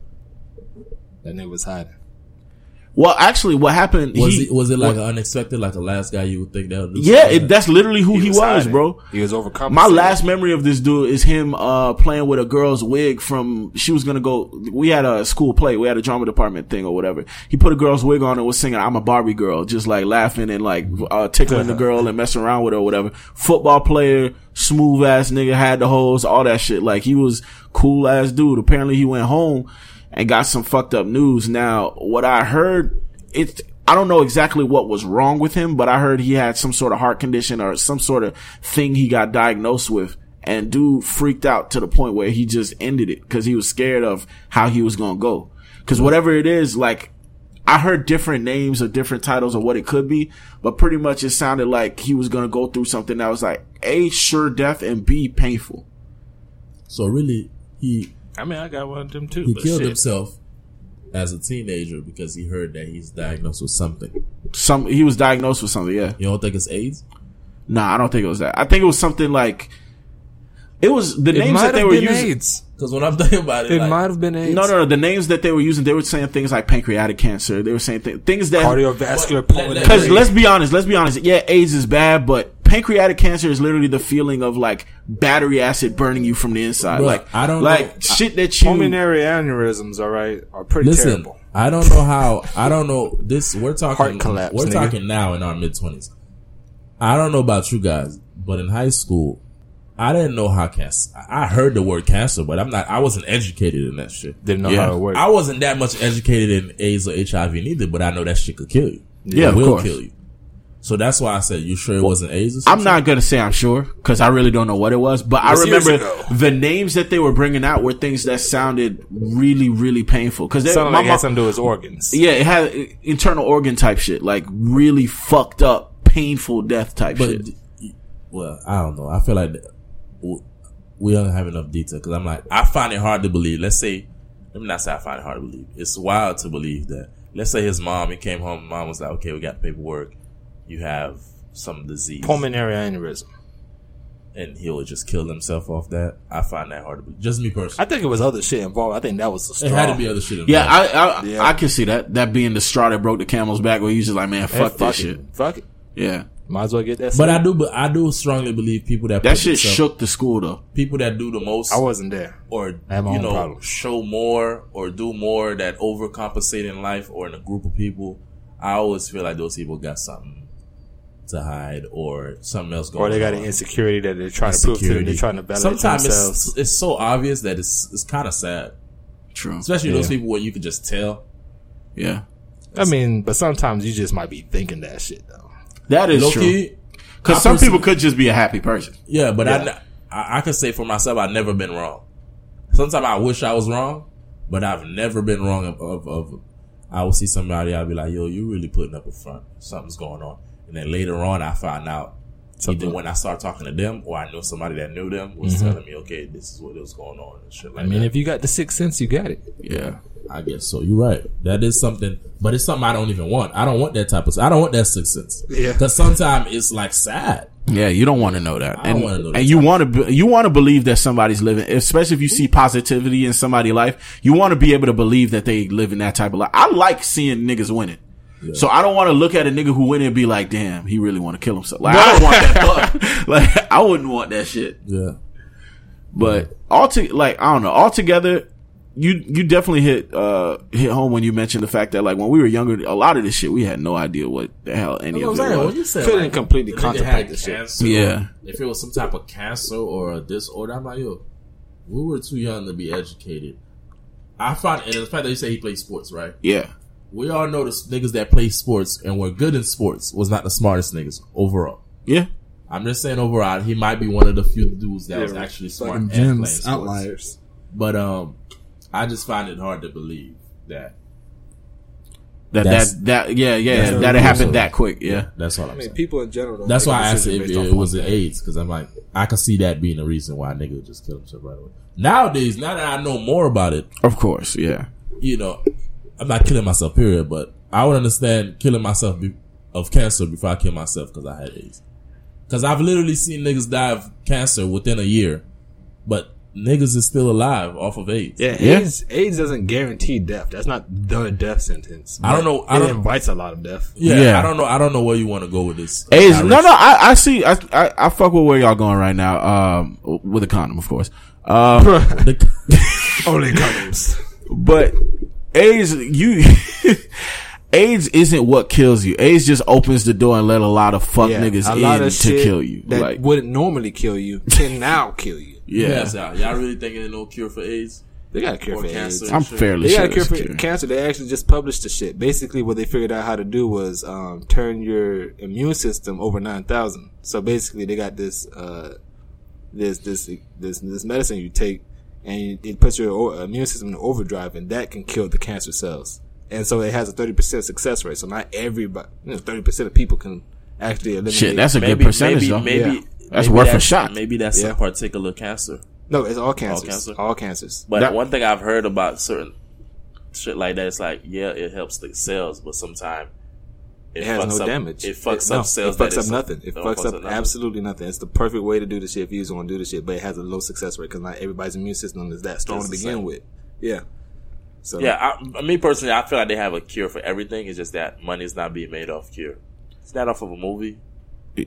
That nigga was hiding. Well, actually, what happened? Was he, it was it like an unexpected, like the last guy you would think that would do? Yeah, it, that's literally who he, was, hiding. bro. He was overcompensating. My last memory of this dude is him uh playing with a girl's wig from she was gonna go we had a school play, we had a drama department thing or whatever. He put a girl's wig on and was singing I'm a Barbie girl, just like laughing and like uh tickling the girl and messing around with her or whatever. Football player, smooth ass nigga, had the hoes, all that shit. Like he was cool ass dude. Apparently he went home and got some fucked up news. Now, what I heard, it, I don't know exactly what was wrong with him, but I heard he had some sort of heart condition or some sort of thing he got diagnosed with. And dude freaked out to the point where he just ended it because he was scared of how he was going to go. Cause whatever it is, like, I heard different names or different titles of what it could be, but pretty much it sounded like he was going to go through something that was like A, sure death and B, painful. So really, he I mean, I got one of them too. he but killed shit. himself as a teenager because he heard that he's diagnosed with something. Some, he was diagnosed with something, yeah. You don't think it's AIDS? Nah, I don't think it was that. I think it was something like it was the It names that they were been using. AIDS. Because when I'm thinking about it, It like, might have been AIDS. No, no, no. The names that they were using, they were saying things like pancreatic cancer. They were saying th- things that Cardiovascular But- pulmonary. because let's be honest, let's be honest. Yeah, AIDS is bad, but pancreatic cancer is literally the feeling of like battery acid burning you from the inside. Bruh, like I don't like know. shit that you. pulmonary aneurysms, all right, are pretty Listen, terrible. I don't know how. I don't know this. We're talking. Heart collapse, We're nigga. talking now in our mid twenties. I don't know about you guys, but in high school, I didn't know how cancer. I heard the word cancer, but I'm not. I wasn't educated in that shit. Didn't know Yeah. how it worked. I wasn't that much educated in AIDS or HIV neither, but I know that shit could kill you. Yeah, it of will course. kill you. So that's why I said you sure it wasn't AIDS. Or I'm not gonna say I'm sure because I really don't know what it was, but I was years remember the names that they were bringing out were things that sounded really, really painful. Because Something my like it mom- had something to do with his organs. yeah, it had uh, internal organ type shit, like really fucked up, painful death type But shit. well, I don't know. I feel like we don't have enough detail because I'm like I find it hard to believe. Let's say, let me not say I find it hard to believe. It's wild to believe that. Let's say his mom, he came home. Mom was like, "Okay, we got paperwork. You have some disease, Pulmonary aneurysm. and he would just kill himself off that." I find that hard to believe. Just me personally. I think it was other shit involved. I think that was the straw. it had to be other shit. Involved. yeah, I I, Yeah. I can see that that being the straw that broke the camel's back, where you just like, man, Hey, fuck, fuck this it. shit. Fuck it. Yeah, Might as well get that. But. I do, but I do strongly believe people that that put shit themselves- shook the school though. people that do the most I wasn't there. or I have my you know problems. show more or do more that overcompensate in life or in a group of people. I always feel like those people got something to hide or something else going on. Or they got an insecurity that they're trying to prove to them. They're trying to validate Sometimes themselves. it's it's so obvious that it's it's kind of sad, True. especially those people where you can just tell. Yeah, I mean, but sometimes you just might be thinking that shit though. that is Low true. Because some people could just be a happy person. Yeah, but Yeah. I, I I can say for myself, I've never been wrong. Sometimes I wish I was wrong, but I've never been wrong. Of, of, of I will see somebody, I'll be like, "Yo, you're really putting up a front. Something's going on." And then later on, I found out either when I started talking to them or I know somebody that knew them was mm-hmm. telling me, "Okay, this is what was going on." And shit like I mean, that. if you got the sixth sense, you got it. Yeah. I guess so. You're right. That is something, but it's something I don't even want. I don't want that type of. I don't want that sixth sense. Yeah. because sometimes it's like sad. Yeah, you don't want to know that, I and, know that and you want to you want to believe that somebody's living, especially if you see positivity in somebody's life. You want to be able to believe that they live in that type of life. I like seeing niggas winning, so I don't want to look at a nigga who win and be like, "Damn, he really want to kill himself." Like I don't want that thought. like I wouldn't want that shit. Yeah. But all to like I don't know. Altogether, you you definitely hit uh hit home when you mentioned the fact that like when we were younger, a lot of this shit we had no idea what the hell any of it was. you said Couldn't completely contemplate this shit. cancer, Yeah. If it was some type of cancer or a disorder, I'm like, yo, we were too young to be educated. I find, and the fact that you say he plays sports, right? Yeah, We all know the niggas that play sports and were good in sports was not the smartest niggas overall. yeah. I'm just saying overall, he might be one of the few dudes that was actually smart Fucking and playing gems, sports. outliers. But um, I just find it hard to believe that. That That's- that that yeah yeah that it happened that quick. Yeah. That's all I'm I mean, saying. people in general. Don't That's why I asked if it, it was an. AIDS because I'm like I can see that being a reason why a nigga would just kill himself right away. Nowadays, now that I know more about it, Of course, yeah. you know, I'm not killing myself, period. But I would understand killing myself be- of cancer before I kill myself because I had AIDS. Because I've literally seen niggas die of cancer within a year, but niggas is still alive off of AIDS. Yeah, Yeah. AIDS, AIDS doesn't guarantee death. That's not the death sentence. I don't know- I it don't- invites a lot of death. Yeah, Yeah. I don't know. I don't know where you want to go with this. AIDS, Direction. no, no, I, I see. I, I, I fuck with where y'all going right now. Um, with a condom, of course. Um, The- Only condoms. but AIDS, you, AIDS isn't what kills you. AIDS just opens the door and let a lot of fuck niggas a lot in of to kill you. That like, wouldn't normally kill you can now kill you. yeah, Yes, y'all, y'all really thinking there's no cure for AIDS They got a cure or for cancer? AIDS. I'm Shit. fairly They sure. They got a cure for cure. cancer. They actually just published the shit. Basically, what they figured out how to do was um, turn your immune system over nine thousand. So basically, they got this uh, this this this this medicine you take, and it puts your uh, immune system in overdrive, and that can kill the cancer cells. And so it has a thirty percent success rate. So not everybody, you know, thirty percent of people can actually eliminate. Shit, that's a good percentage maybe, though. maybe Yeah. That's maybe worth a shot. Maybe that's Yeah. a particular cancer. no, it's all cancers. cancer? All cancers. But That- one thing I've heard about certain shit like that is like, yeah, it helps the cells, but sometimes It has no up, damage. It fucks no, up cells. It fucks up nothing. It no, fucks up nothing. absolutely nothing. It's the perfect way to do the shit if you just want to do the shit, but it has a low success rate because not everybody's immune system is that strong It's to begin same. with. Yeah. So Yeah, I, me personally, I feel like they have a cure for everything. It's just that money is not being made off cure. It's not off of a movie.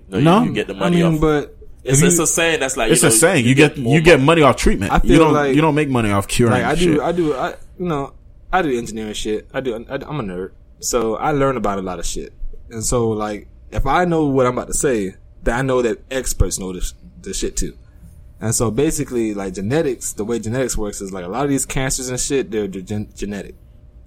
No, you- No, you, get the I money mean, off. but it's, if it's you- a saying that's like It's you a saying. You, get, more you get money off treatment. I you feel don't like- you don't make money off curing like I shit. do, I do, I uh, you know, I do engineering shit. I do. I, I'm a nerd, so I learn about a lot of shit. And so, like, if I know what I'm about to say, then I know that experts know this, this shit too. And so, basically, like genetics, the way genetics works is like a lot of these cancers and shit, they're, they're gen- genetic.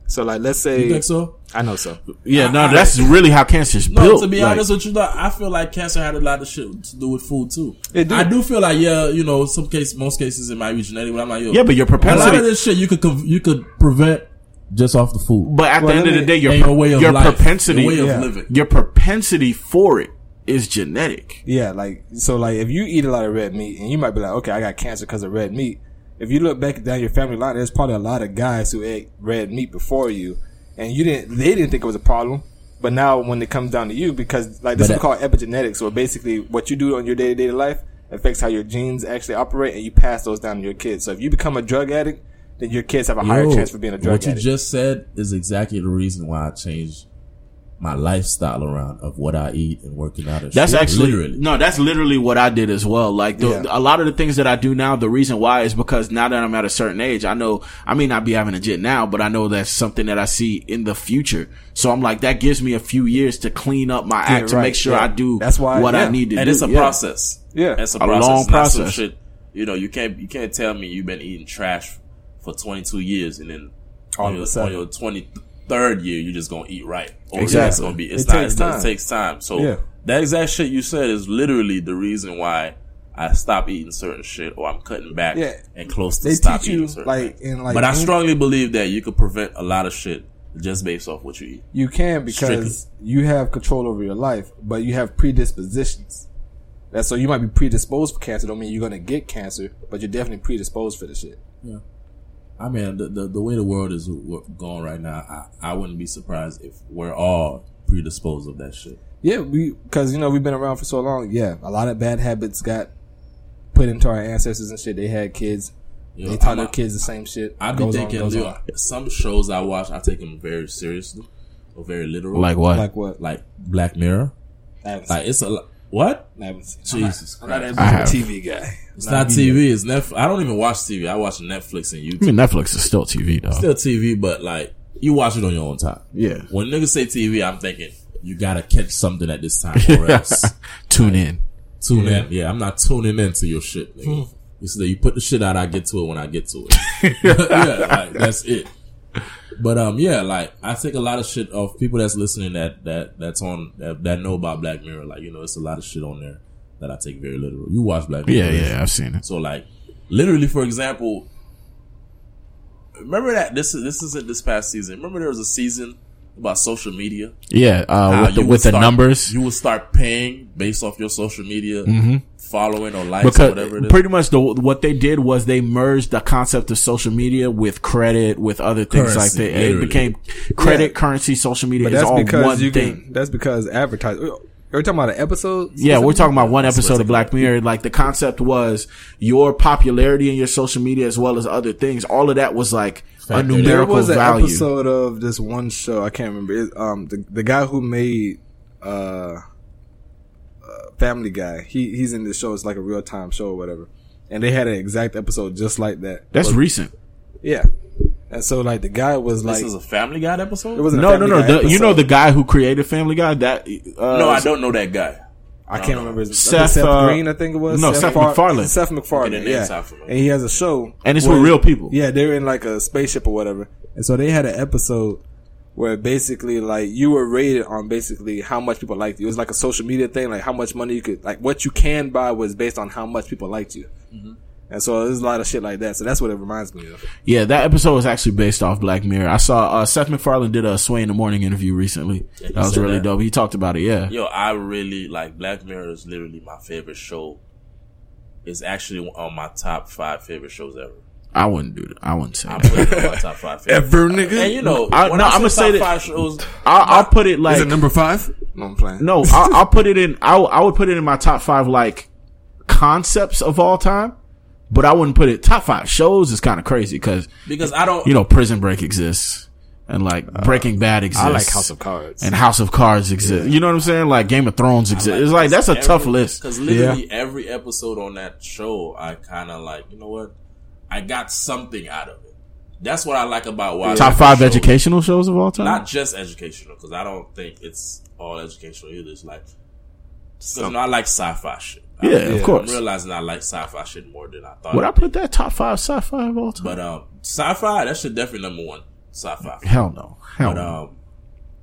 So like, let's say You think so? I know so. Yeah, no, that's really how cancer's No, built. to be Like, honest with you, though, I feel like cancer had a lot of shit to do with food too. It do. I do feel like yeah, you know, some case, most cases it might be genetic, but I'm like, yo, yeah, but your a lot of this shit you could conv- you could prevent just off the food. But at Well, the end of the day, your your way of your life, propensity, your way of Yeah. living. your propensity for it is genetic. Yeah, like so, like if you eat a lot of red meat, and you might be like, okay, I got cancer because of red meat. If you look back down your family line, there's probably a lot of guys who ate red meat before you, and you didn't. They didn't think it was a problem, but now when it comes down to you, because like this But is called epigenetics, or basically what you do on your day to day life affects how your genes actually operate, and you pass those down to your kids. So if you become a drug addict, then your kids have a higher Yo, chance for being a drug what addict. you just said is exactly the reason why I changed my lifestyle around of what I eat and working out. And shit. That's shit. actually literally. no. That's literally what I did as well. Like the, Yeah. a lot of the things that I do now, the reason why is because now that I'm at a certain age, I know I may not be having a jet now, but I know that's something that I see in the future. So I'm like, that gives me a few years to clean up my act to right, make sure yeah. I do That's why- what I need to do. and do. it's a Yeah. process. Yeah. it's a, A process. long It's not some process. shit. You know, you can't you can't tell me you've been eating trash for 22 years and then All on your, on your 23rd year you're just gonna eat right. Or Exactly. It's gonna be. It's It not. takes it's not- It takes time. So Yeah. that exact shit you said is literally the reason why. I stop eating certain shit, or I'm cutting back Yeah. and close to They stop teach eating certain like things. in like, but I strongly believe that you could prevent a lot of shit just based off what you eat. You can because you have control over your life, but you have predispositions. That's so you might be predisposed for cancer. Don't mean you're gonna get cancer, but you're definitely predisposed for the shit. I mean, the, the the way the world is going right now, I, I wouldn't be surprised if we're all predisposed of that shit. Yeah, we because you know we've been around for so long. Yeah, a lot of bad habits got put into our ancestors and shit. They had kids. Yo, they taught I'm their a- kids the same shit. I'd be Goes on, thinking, yo, some shows I watch, I take them very seriously or very literal. Like what? like what? like Black Mirror. I Like it's a lo- what? seen- I haven't seen. Jesus I'm not Christ! I big have. of a TV guy. It's not TV. It's Netflix. I don't even watch TV. I watch Netflix and YouTube. I YouTube. mean, Netflix is still TV though. Still TV, but like you watch it on your own time. yeah. When niggas say TV, I'm thinking you gotta catch something at this time or else Tune in. tune in. Yeah, I'm not tuning into your shit. Nigga. Hmm. You say you put the shit out, I get to it when I get to it. yeah, like, that's it. But um, yeah, like I take a lot of shit off people that's listening that that that's on that, that know about Black Mirror. Like you know, it's a lot of shit on there that I take very literal. You watch Black Mirror? Yeah, right? yeah, I've seen it. So like, literally, for example, remember that this is this isn't this past season. Remember there was a season about social media. Yeah, uh, with the you would with the start- numbers. you would start paying based off your social media following or likes or whatever it is. pretty much the what they did was they merged the concept of social media with credit with other things Currency, like that. It became credit, Yeah. currency, social media But is that's all because one you thing. can. That's because advertise. Are we talking about an episode? Yeah, we're talking about one episode of Black Mirror. Like the concept was your popularity in your social media as well as other things. All of that was like a Factored in. There numerical was an value. episode of this one show. I can't remember. It, um, the the guy who made uh, uh, Family Guy. He he's in this show. It's like a real time show or whatever. And they had an exact episode just like that. That's But- recent. yeah. And so like the guy was This like, is a Family Guy episode. it wasn't a No, no, Family no. Guy The, you know the guy who created Family Guy? That uh, no, I don't know that guy. I can't remember his Seth, Seth, Seth uh, Green. I think it was no, Seth Far- MacFarlane. Seth Okay, MacFarlane. yeah, sound and he has a show, And it's where- with real people. Yeah, they're in like a spaceship or whatever. And so they had an episode where basically like you were rated on basically how much people liked you. It was like a social media thing, like how much money you could like what you can buy was based on how much people liked you. Mm-hmm. And so there's a lot of shit like that. So that's what it reminds me of. Yeah, that episode was actually based off Black Mirror. I saw uh, Seth MacFarlane did a Sway in the Morning interview recently. Yeah, that was really that. dope. He talked about it. Yeah, Yo, I really like Black Mirror is literally my favorite show. It's actually on my top five favorite shows ever. I wouldn't do that. I wouldn't say I'm that. putting it on my top five favorite. Ever, nigga? And you know, I- when no, I I'ma say say top that- five shows, I'll, I'll put it like Is it number five? No, I'm playing. no. I'll, I'll put it in. I I would put it in my top five like concepts of all time, but I wouldn't put it top five shows. Is kind of crazy because because I don't. you know Prison Break exists and like Breaking Bad exists. Uh, I like House of Cards. and House of Cards exists. You know what I'm saying? Like Game of Thrones exists. it's like that's a tough list. Because literally every episode on that show, I kind of like, you know what? I got something out of it. That's what I like about why Top five shows. educational shows of all time. Not just educational, because I don't think it's all educational either. It's like, because you know, I like sci-fi shit. I- Yeah, of course. I'm realizing I like sci-fi shit more than I thought. Would I put that top five sci-fi of all time? But um, sci-fi, that shit definitely number one. sci-fi. Hell no. Hell But no. um,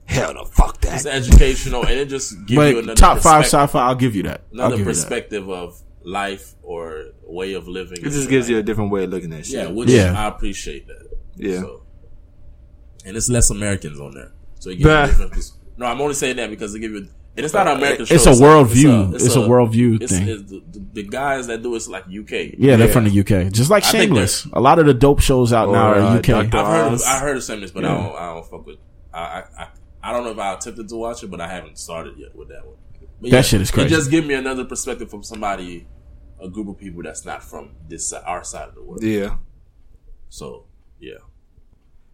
Hell no, fuck that. it's educational and it just gives you another top five sci-fi, I'll give you that. I'll another give you that. perspective of life or way of living. It just gives you a different way of looking at shit. yeah, which Yeah. I appreciate that. Yeah. So, and it's less Americans on there, so it gives you a different. pers- No, I'm only saying that because they give you. And it's not an American show. It's a It's worldview. It's a worldview it's- thing. it's the, the, the guys that do it's like UK. Yeah, they're from the UK. Just like Shameless. A lot of the dope shows out now are uh, UK. Dr. I've heard. Of, Oz. I heard of Simmons, but I don't. I don't fuck with. I, I I I don't know if I attempted to watch it, but I haven't started yet with that one. But That shit is crazy. It just give me another perspective from somebody, a group of people that's not from this our side of the world. Yeah. So yeah,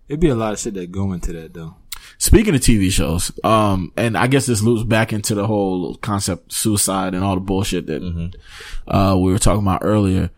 It'd be a lot of shit that go into that though. Speaking of TV shows, um, and I guess this loops back into the whole concept suicide and all the bullshit that uh, we were talking about earlier.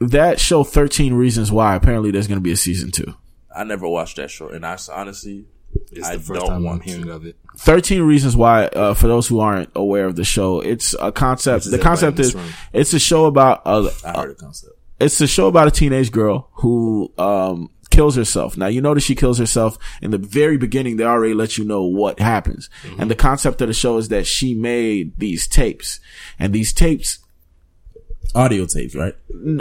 That show, Thirteen Reasons Why. Apparently, there's going to be a season two. I never watched that show, and I honestly, It's I the first don't time I'm want hearing to. of it. 13 reasons why uh, for those who aren't aware of the show it's a concept the concept is it's a show about a, I heard the concept. it's a show about a teenage girl who um kills herself. Now you notice she kills herself in the very beginning. They already let you know what happens, and the concept of the show is that she made these tapes, and these tapes, Audio tapes, right?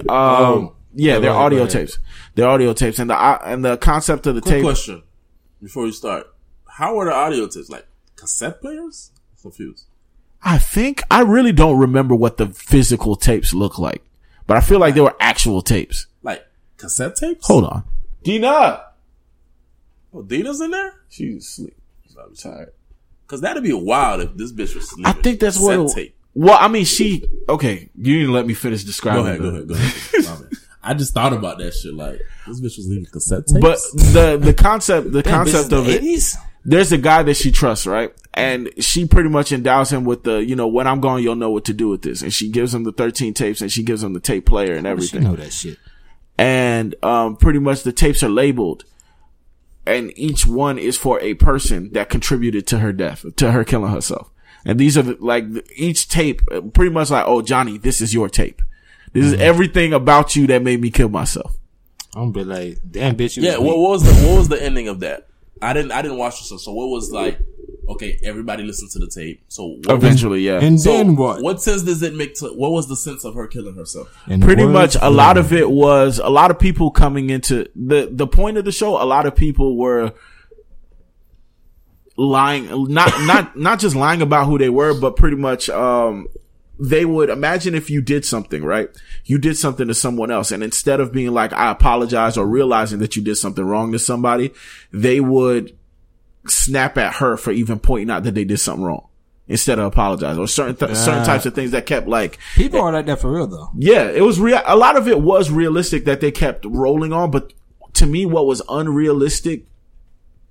um, yeah, they're right, audio right. tapes. They're audio tapes, and the uh, and the concept of the Quick tape. question before you start: How were the audio tapes? Like cassette players? Confused. I think I really don't remember what the physical tapes look like, but I feel like they were actual tapes. Like cassette tapes? Hold on, Dina. Oh, Dina's in there? She's asleep. I'm tired. Because that'd be wild if this bitch was sleeping. I think that's what. Cassette It, tape. well, I mean, she. Okay, you didn't let me finish describing. Go ahead, go ahead, go ahead. I just thought about that shit. Like this bitch was leaving cassette tapes. But the the concept the concept of it. 80s? There's a guy that she trusts, right? And she pretty much endows him with the, you know, when I'm gone, you'll know what to do with this. And she gives him the 13 tapes and she gives him the tape player and She everything. know that shit. And um, pretty much the tapes are labeled, and each one is for a person that contributed to her death, to her killing herself. And these are the, like each tape, pretty much like, oh Johnny, this is your tape. This is everything about you that made me kill myself. I'm gonna be like, damn bitch, you Yeah, was what, what was the what was the ending of that? I didn't I didn't watch the show. So what was like? Okay, everybody listened to the tape. So what, Eventually, yeah. And so then what? What sense does it make? To what was the sense of her killing herself? And pretty much a lot of it was a lot of people coming into the the point of the show a lot of people were lying not not not just lying about who they were but pretty much um they would imagine if you did something right you did something to someone else and instead of being like i apologize or realizing that you did something wrong to somebody they would snap at her for even pointing out that they did something wrong instead of apologize or certain th- certain Ah. types of things that kept like People are like that for real though. yeah, it was real. A lot of it was realistic that they kept rolling on, but to me, what was unrealistic,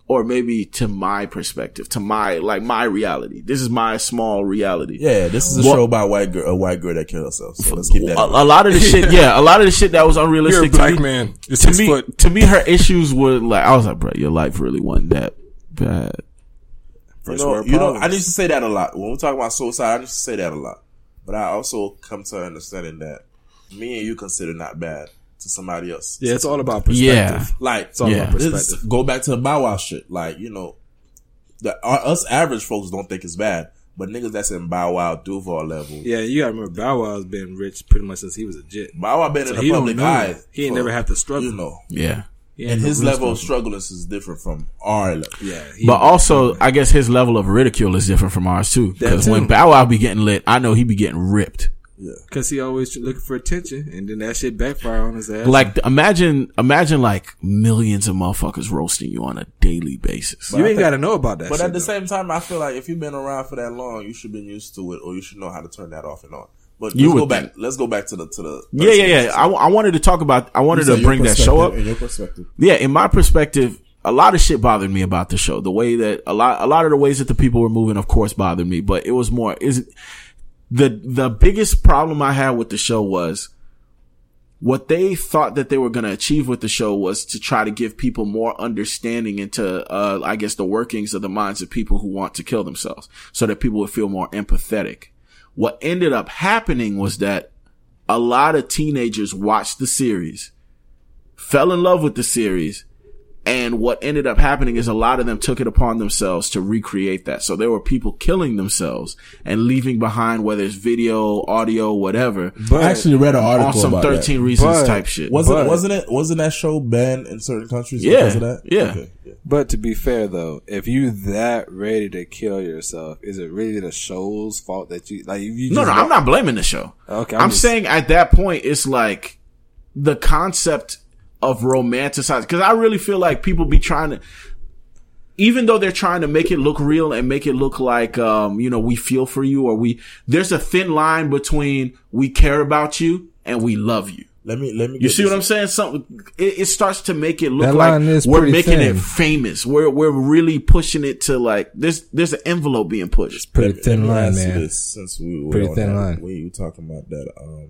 or maybe to my perspective, to my like my reality. This is my small reality. Yeah, this is a What- show about white girl, a white girl that killed herself. So let's keep that. A, a lot of the shit, yeah, a lot of the shit that was You're a unrealistic black to me. man. You're To me, foot. to me, her issues were like I was like, bro, your life really wasn't that bad. You First know, world you know, I problems. used to say that a lot when we talk about suicide. I used to say that a lot, but I also come to understanding that me and you consider not bad to somebody else. Yeah, it's all about perspective. Yeah. Like, It's all Yeah. about this perspective. go back to the Bow Wow shit. Like, you know, the, our, us average folks don't think it's bad, but niggas that's in Bow Wow Duval level, Yeah, you gotta remember Bow Wow's been rich pretty much since he was a jit. Bow Wow been So in he the don't public eye. He ain't for, never have to struggle. You know, Yeah, He ain't and his real level of struggle. struggleness is different from our level. Yeah, he but ain't- also I guess his level of ridicule is different from ours too. Because when too. Bow Wow be getting lit, I know he be getting ripped. Yeah. Cause he always looking for attention, and then that shit backfire on his ass. Like imagine, imagine like millions of motherfuckers roasting you on a daily basis. you ain't got to know about that. But shit, at the though. same time, I feel like if you've been around for that long, you should be used to it, or you should know how to turn that off and on. But You let's go back. think. Let's go back to the to the. Yeah, yeah, yeah. I, I wanted to talk about. I wanted to bring that show up. In your perspective, Yeah, in my perspective, a lot of shit bothered me about the show. The way that a lot, a lot of the ways that the people were moving, of course, bothered me. But it was more is the the biggest problem I had with the show was what they thought that they were going to achieve with the show was to try to give people more understanding into, uh, I guess the workings of the minds of people who want to kill themselves so that people would feel more empathetic. What ended up happening was that a lot of teenagers watched the series, fell in love with the series, And what ended up happening is a lot of them took it upon themselves to recreate that. So there were people killing themselves and leaving behind whether it's video, audio, whatever, But I actually read an article on some about that. 13 reasons But- type shit. Wasn't But- wasn't it wasn't that show banned in certain countries Yeah, because of that? yeah. Okay, yeah. But to be fair though, if you that ready to kill yourself, is it really the show's fault that you like? If you No, just no, I'm not blaming the show. Okay, I'm, I'm just- saying at that point, it's like the concept of romanticize because I really feel like people be trying to, even though they're trying to make it look real and make it look like, um, you know, we feel for you or we, there's a thin line between we care about you and we love you. Let me let me. You see what I'm saying? Something it, it starts to make it look That like line is we're making thin. it famous. We're we're really pushing it to like there's there's an envelope being pushed. Pretty thin line, ask you man. this, since we were Pretty thin that, line. We were talking about that. Um,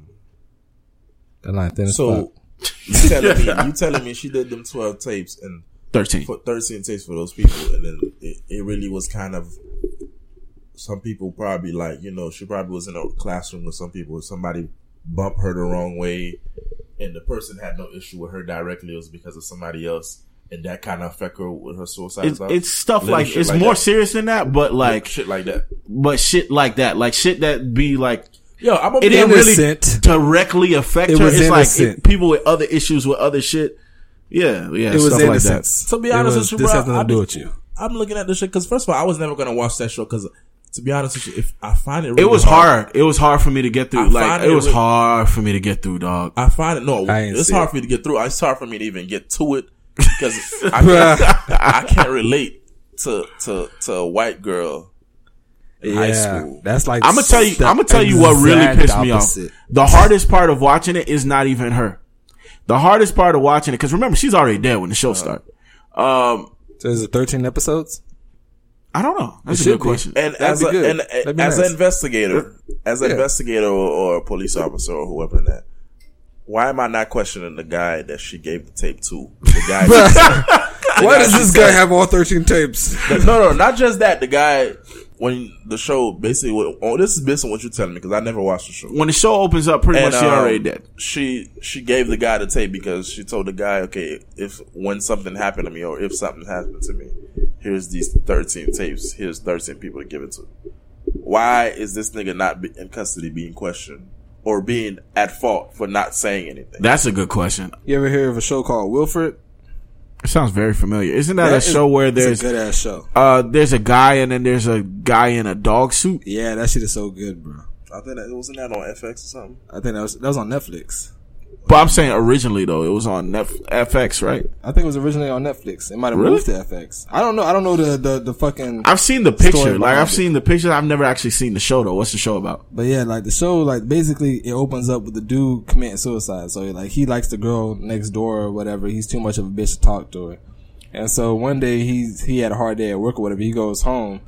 That line thin as so fuck. You telling me you telling me she did them twelve tapes and Thirteen. for thirteen tapes for those people, and then it, it really was kind of. Some people probably like you know she probably was in a classroom with some people. Somebody bumped her the wrong way, and the person had no issue with her directly. It was because of somebody else, and that kind of affect her with her suicide. It's, it's stuff Little like it's like more that. serious than that, but like shit like that. but shit like that, like shit that be like Yo, I'm a it didn't really Innocent. directly affect It her. was It's like innocent. it, people with other issues with other shit. Yeah, yeah, It was stuff like that. innocence. To be honest was- with you, this bro, has nothing I to do be- with you. I'm looking at this shit because first of all, I was never gonna watch that show because, to be honest with you, if I find it, really It was hard. It was hard for me to get through. I like it it was re- hard for me to get through, dog. I find it no, it's hard it. for me to get through. It's hard for me to even get to it because I, can't, I can't relate to to to a white girl in high school. That's like I'm gonna tell you. I'm gonna tell you what really exact pissed me off. The hardest part of watching it is not even her. The hardest part of watching it, because remember, she's already dead when the show started. Um, So is it 13 episodes? I don't know. That's It a should good be. question. And That'd as be a, good. and That'd as nice. an investigator, as an Yeah. investigator or, or a police officer or whoever in that, why am I not questioning the guy that she gave the tape to? The guy. the Why guy does she this guy said- have all 13 tapes? no, no, not just that. The guy when the show basically. what- Oh, this is based on what you're telling me because I never watched the show. when the show opens up, pretty And, much she um, already dead. She she gave the guy the tape because she told the guy, okay, if when something happened to me or if something happened to me, here's these thirteen tapes. Here's thirteen people to give it to. Why is this nigga not be- in custody being questioned or being at fault for not saying anything? That's a good question. You ever hear of a show called Wilfred? It sounds very familiar. Isn't that, That a is- show where It's there's a good ass show. uh there's a guy and then there's a guy in a dog suit? Yeah, that shit is so good, bro. I think that wasn't that on FX or something. I think that was that was on Netflix. But I'm saying originally though, it was on Netf- FX, right? I think it was originally on Netflix. It might have Really? moved to FX. I don't know. I don't know the the, the fucking. I've seen the picture. Like I've it. seen the picture. I've never actually seen the show though. What's the show about? But yeah, like the show, like basically it opens up with the dude committing suicide. So like he likes the girl next door or whatever. He's too much of a bitch to talk to her. And so one day he's he had a hard day at work or whatever. He goes home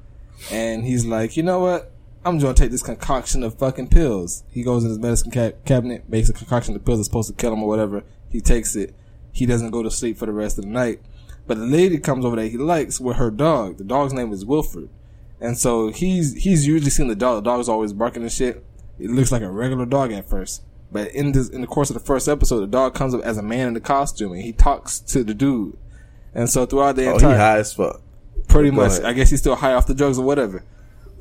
and he's like, you know what? I'm just gonna take this concoction of fucking pills. He goes in his medicine ca- cabinet, makes a concoction of pills that's supposed to kill him or whatever. He takes it. He doesn't go to sleep for the rest of the night. But the lady comes over that he likes with her dog. The dog's name is Wilfred. And so he's he's usually seen the dog. The dog's always barking and shit. It looks like a regular dog at first. But in this in the course of the first episode, the dog comes up as a man in the costume and he talks to the dude. And so throughout the Oh, he entire high as fuck. pretty Go much. ahead. I guess he's still high off the drugs or whatever.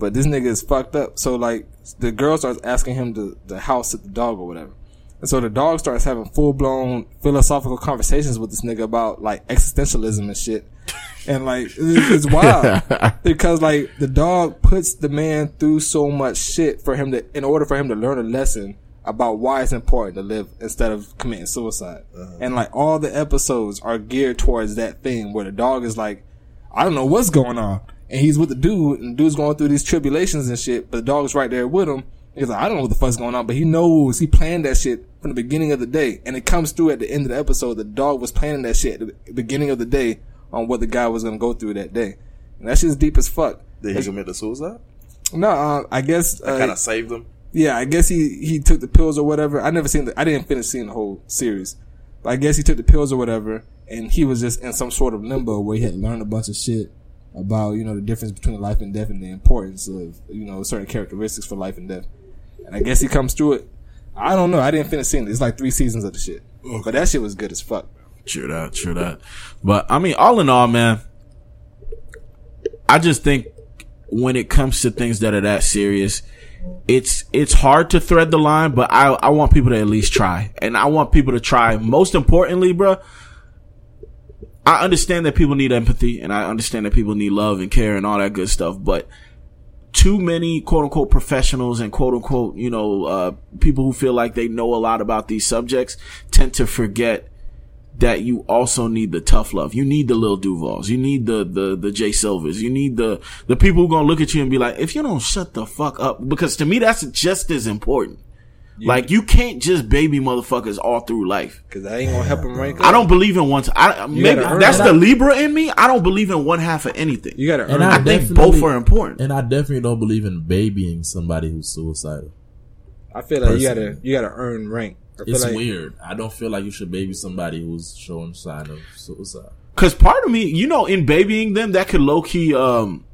But this nigga is fucked up. So like the girl starts asking him to the house at the dog or whatever. And so the dog starts having full blown philosophical conversations with this nigga about like existentialism and shit. And like it's, it's wild because like the dog puts the man through so much shit for him to in order for him to learn a lesson about why it's important to live instead of committing suicide. Uh-huh. And like all the episodes are geared towards that thing where the dog is like, I don't know what's going on. And he's with the dude, and the dude's going through these tribulations and shit, but the dog's right there with him. He's like, I don't know what the fuck's going on, but he knows he planned that shit from the beginning of the day. And it comes through at the end of the episode. The dog was planning that shit at the beginning of the day on what the guy was going to go through that day. And that shit's deep as fuck. Did he commit the suicide? No, uh, I guess, uh, kind of saved him. yeah, I guess he, he took the pills or whatever. I never seen the, I didn't finish seeing the whole series. But I guess he took the pills or whatever, and he was just in some sort of limbo where he had learned a bunch of shit about, you know, the difference between life and death and the importance of, you know, certain characteristics for life and death. And I guess he comes through it. I don't know. I didn't finish seeing it. It's like three seasons of the shit. But that shit was good as fuck. True that, true that. But I mean, all in all, man, I just think when it comes to things that are that serious, it's it's hard to thread the line. But I I want people to at least try, and I want people to try. Most importantly, bro, I understand that people need empathy, and I understand that people need love and care and all that good stuff. But too many quote unquote professionals and quote unquote, you know, uh, people who feel like they know a lot about these subjects tend to forget that you also need the tough love. You need the Lil Duvals. You need the, the, the Jay Silvers. You need the, the people who are gonna look at you and be like, if you don't shut the fuck up, because to me, that's just as important. Like you can't just baby motherfuckers all through life. Cause I ain't gonna help him rank. I don't believe in one. I maybe that's it. the Libra in me. I don't believe in one half of anything. You gotta earn. And. I, I think both are important. And I definitely don't believe in babying somebody who's suicidal. I feel like you gotta you gotta earn rank. It's like weird. I don't feel like you should baby somebody who's showing sign of suicide. Cause part of me, you know, in babying them, that could low key, um,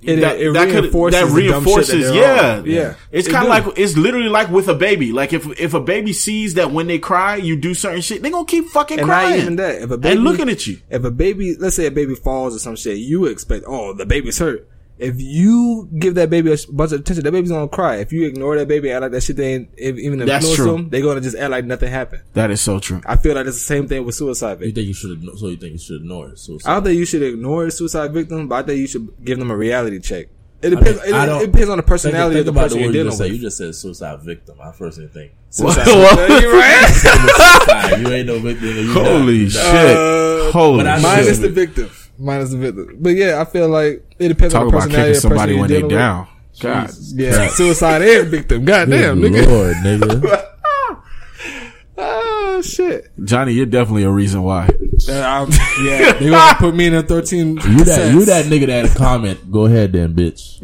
It- that, it that reinforces that the dumb shit that reinforces, they're yeah. Yeah. It's kind of like it's literally like with a baby. Like if if a baby sees that when they cry, you do certain shit, they gonna keep fucking and crying not even that. If a baby and looking at you. if a baby, let's say a baby falls or some shit, you expect, oh, the baby's hurt. If you give that baby a bunch of attention, that baby's gonna cry. If you ignore that baby, and act like that shit, they ain't if, even That's influence true. them, they're gonna just act like nothing happened. That is so true. I feel like it's the same thing with suicide You think you should? igno- So you think you should ignore it? Suicide. I don't think you should ignore the suicide victim, but I think you should give them a reality check. It depends. I it, don't- it depends on the personality think of the person the you're word you dealing just said. with. You just said suicide victim. I personally think Suicide What? victim. You right? suicide. You ain't no victim. You Holy not. shit! Uh, Holy but I shit! Minus should the victim. Minus the victim. But yeah, I feel like it depends Talk on the about personality kicking of the somebody you're when they dealing with. down. God, Yeah, suicide and victim. Goddamn, nigga. Lord, nigga. Oh shit. Johnny, you're definitely a reason why. Uh, I'm- yeah, they gonna put me in a thirteen. You that you that nigga that comment. Go ahead then, bitch.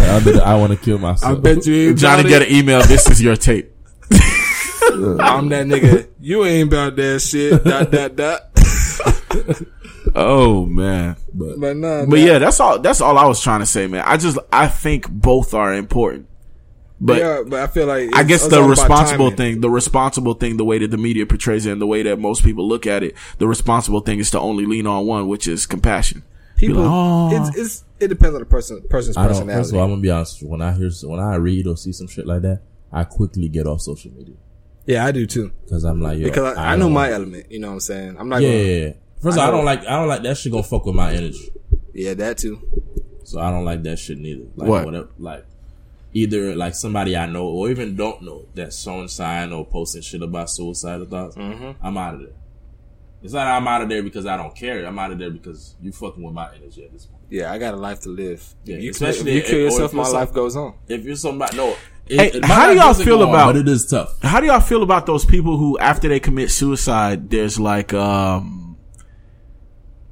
I, bet- I want to kill myself. I bet you, ain't Johnny, about get an email. This is your tape. I'm that nigga. You ain't about that shit. dot dot dot. Oh man. But nah, But nah. yeah, that's all. That's all I was trying to say, man. I just I think both are important. But yeah, but I feel like I guess the responsible thing, the responsible thing, the way that the media portrays it and the way that most people look at it, the responsible thing is to only lean on one, which is compassion. People, like, "Oh." it's, it's it depends on the person person's I don't. personality. First of all, I'm gonna be honest. When I hear, when I read or see some shit like that, I quickly get off social media yeah, I do too. because I'm like, yo, Because I, I know my element. You know what I'm saying? I'm not. Yeah, gonna, yeah, yeah. First of all, I I don't like. I don't like that shit. Gonna fuck with my energy. yeah, that too. So I don't like that shit neither. Like What? whatever like either like somebody I know or even don't know that's showing sign or posting shit about suicidal thoughts, Mm-hmm. I'm out of there. It's not I'm out of there because I don't care. I'm out of there because you fucking with my energy at this point. Yeah, I got a life to live. Yeah, you, especially if you kill or yourself, if my some- life goes on. If you're somebody, no. It, Hey, it how do y'all feel go on, about- But it is tough. How do y'all feel about those people who, after they commit suicide, there's like, um,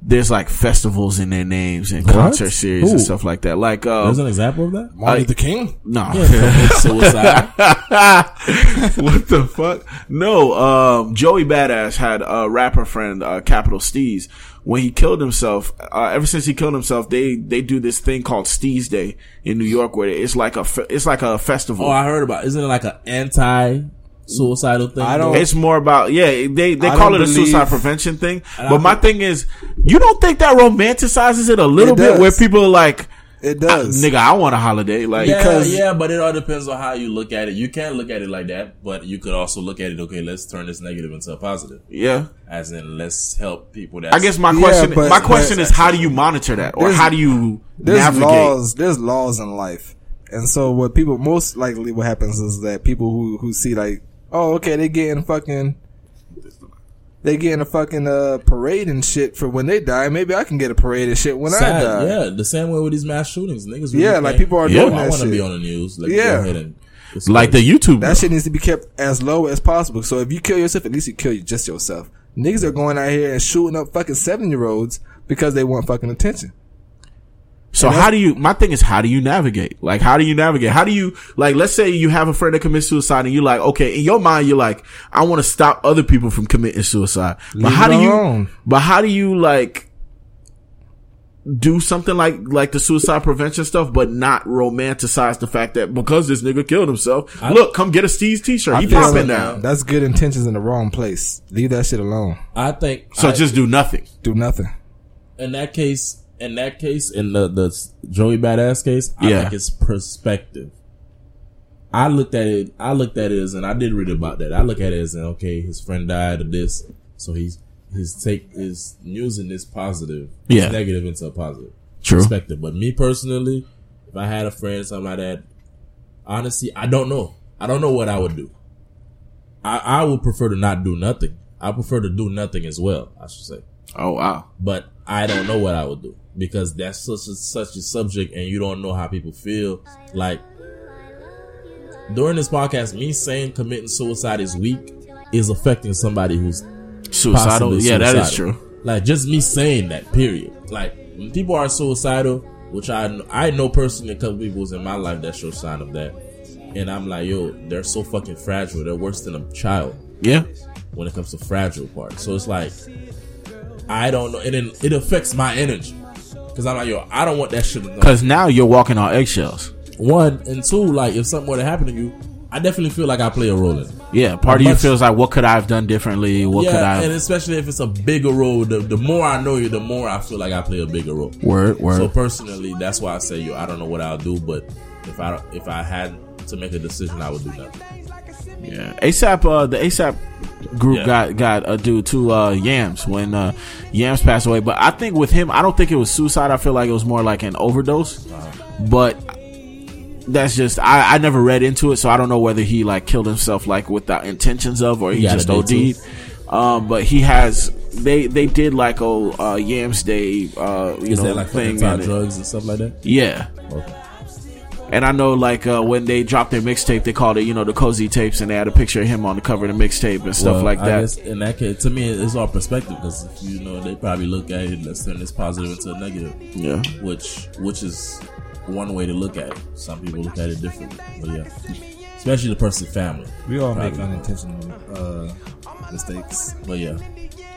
there's like festivals in their names and concert series and stuff like that. Like, uh, There's an example of that. Martin Luther King. no. Commit suicide. what the fuck? No, um, Joey Badass had a rapper friend, uh, Capital Steez. When he killed himself, uh, ever since he killed himself, they, they do this thing called Steez Day in New York where it's like a, fe- it's like a festival. oh, I heard about. Isn't it like an anti-suicidal thing? I don't- It's more about yeah. They they I call don't it a suicide prevention thing. But I my thing is, you don't think that romanticizes it a little It bit, where people are like, It "Ah, does. "Nigga, I want a holiday." Like, Yeah, because- yeah, but it all depends on how you look at it. You can't look at it like that, but you could also look at it. Okay, let's turn this negative into a positive. yeah. As in, let's help people. That I guess my Yeah, question, but- my question but- is, how do you monitor that, or how do you there's navigate? laws. There's laws in life, and so what people most likely what happens is that people who who see like, oh, okay, they getting fucking. They getting a fucking uh, parade and shit for when they die. Maybe I can get a parade and shit when I die. yeah. The same way with these mass shootings, niggas. Yeah, really like people are Yeah. doing I that want to shit. be on the news. Like, Yeah. go ahead and Like the YouTube. That shit needs to be kept as low as possible. So if you kill yourself, at least you kill you just yourself. Niggas are going out here and shooting up fucking seven year olds because they want fucking attention. So how do you? My thing is, how do you navigate? Like, how do you navigate? How do you like? Let's say you have a friend that commits suicide, and you're like, okay, in your mind, you're like, I want to stop other people from committing suicide. But Leave how do you? alone. But how do you like? do something like like the suicide prevention stuff, but not romanticize the fact that because this nigga killed himself, look, come get a Steez t-shirt. He I feel popping like now. That's good intentions in the wrong place. Leave that shit alone. I think So I- just do nothing. Do nothing. in that case, in that case, in the the Joey Badass case, I Yeah. think it's perspective. I looked at it. I looked at it as, and I did read about that. I look at it as, okay, his friend died of this, so he's his take is using this positive, Yeah. negative into a positive True. perspective. But me personally, if I had a friend, something like that, honestly, I don't know. I don't know what I would do. I I would prefer to not do nothing. I prefer to do nothing as well. I should say Oh wow. but I don't know what I would do because that's such a, such a subject, and you don't know how people feel. Like during this podcast, me saying committing suicide is weak is affecting somebody who's Suicidal. Yeah, that is true. Like just me saying that. Period. Like when people are suicidal, which I I know personally a couple people in my life that show sign of that, and I'm like, yo, they're so fucking fragile. They're worse than a child Yeah. when it comes to fragile part. So it's like I don't know, and then it affects my energy because I'm like, yo, I don't want that shit. To go. Because now you're walking on eggshells. One and two, like if something were to happen to you, I definitely feel like I play a role in it. Yeah. Part of you feels like, what could I have done differently? What could yeah, I? and especially if it's a bigger role, the, the more I know you, the more I feel like I play a bigger role. word. Word. So personally, that's why I say, yo, I don't know what I'll do, but if I if I had to make a decision, I would do nothing. Yeah, ASAP. Uh, the ASAP group Yeah. got got a dude to uh, Yams when uh, Yams passed away. But I think with him, I don't think it was suicide. I feel like it was more like an overdose. But that's just I, I never read into it, so I don't know whether he like killed himself like without intentions of, or he, He just OD'd. Um, but he has they they did like a uh, Yams Day uh, you Is know that like thing. and drugs and stuff like that? yeah. Okay. And I know, like, uh, when they dropped their mixtape, they called it, you know, the cozy tapes, and they had a picture of him on the cover of the mixtape and stuff Well, like I that. guess in that case, to me, it's all perspective because you know they probably look at it. Let's turn this positive into a negative. Yeah. which which is one way to look at it. Some people look at it differently, but yeah, especially the person's family. We all make unintentional uh, mistakes. But yeah,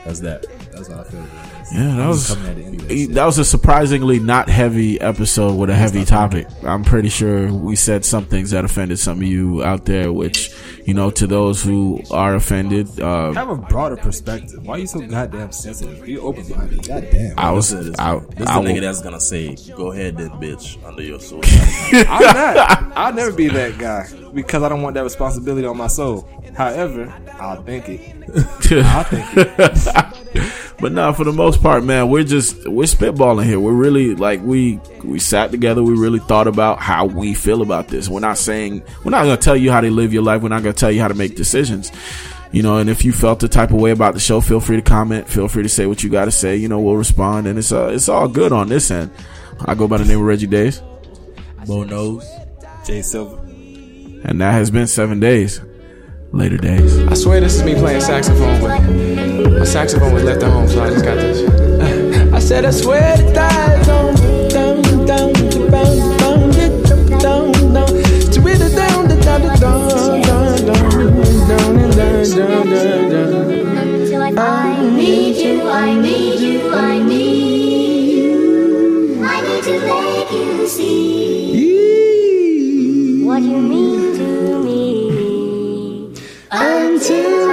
that's that. That's how I feel. Yeah, that was just coming at it anyway. he- that was a surprisingly not heavy episode with a heavy topic. I'm pretty sure we said some things that offended some of you out there, which you know, to those who are offended, uh, Have a broader perspective. Why are you so goddamn sensitive? Be open minded. Goddamn. I was, This is, I, this is I the nigga that's gonna say, "Go ahead, then, bitch," under your suicide. I'm not. I'll never be that guy because I don't want that responsibility on my soul. However, I'll think it. I'll think it. But no, for the most part, man, we're just we're spitballing here. We're really like we we sat together. We really thought about how we feel about this. We're not saying we're not going to tell you how to live your life. We're not going to tell you how to make decisions. You know, and if you felt the type of way about the show, feel free to comment. Feel free to say what you got to say. You know, we'll respond, and it's uh, it's all good on this end. I go by the name of Reggie Days, Bo knows. Jay Silver. And that has been seven days. Later days. I swear this is me playing saxophone, but my saxophone was left at home, so I just got this. I said, I swear to die, don't down, down, down, down, down, down, down, down, down, down, down I need you, I need you, I need you. I need to make you see. 安静。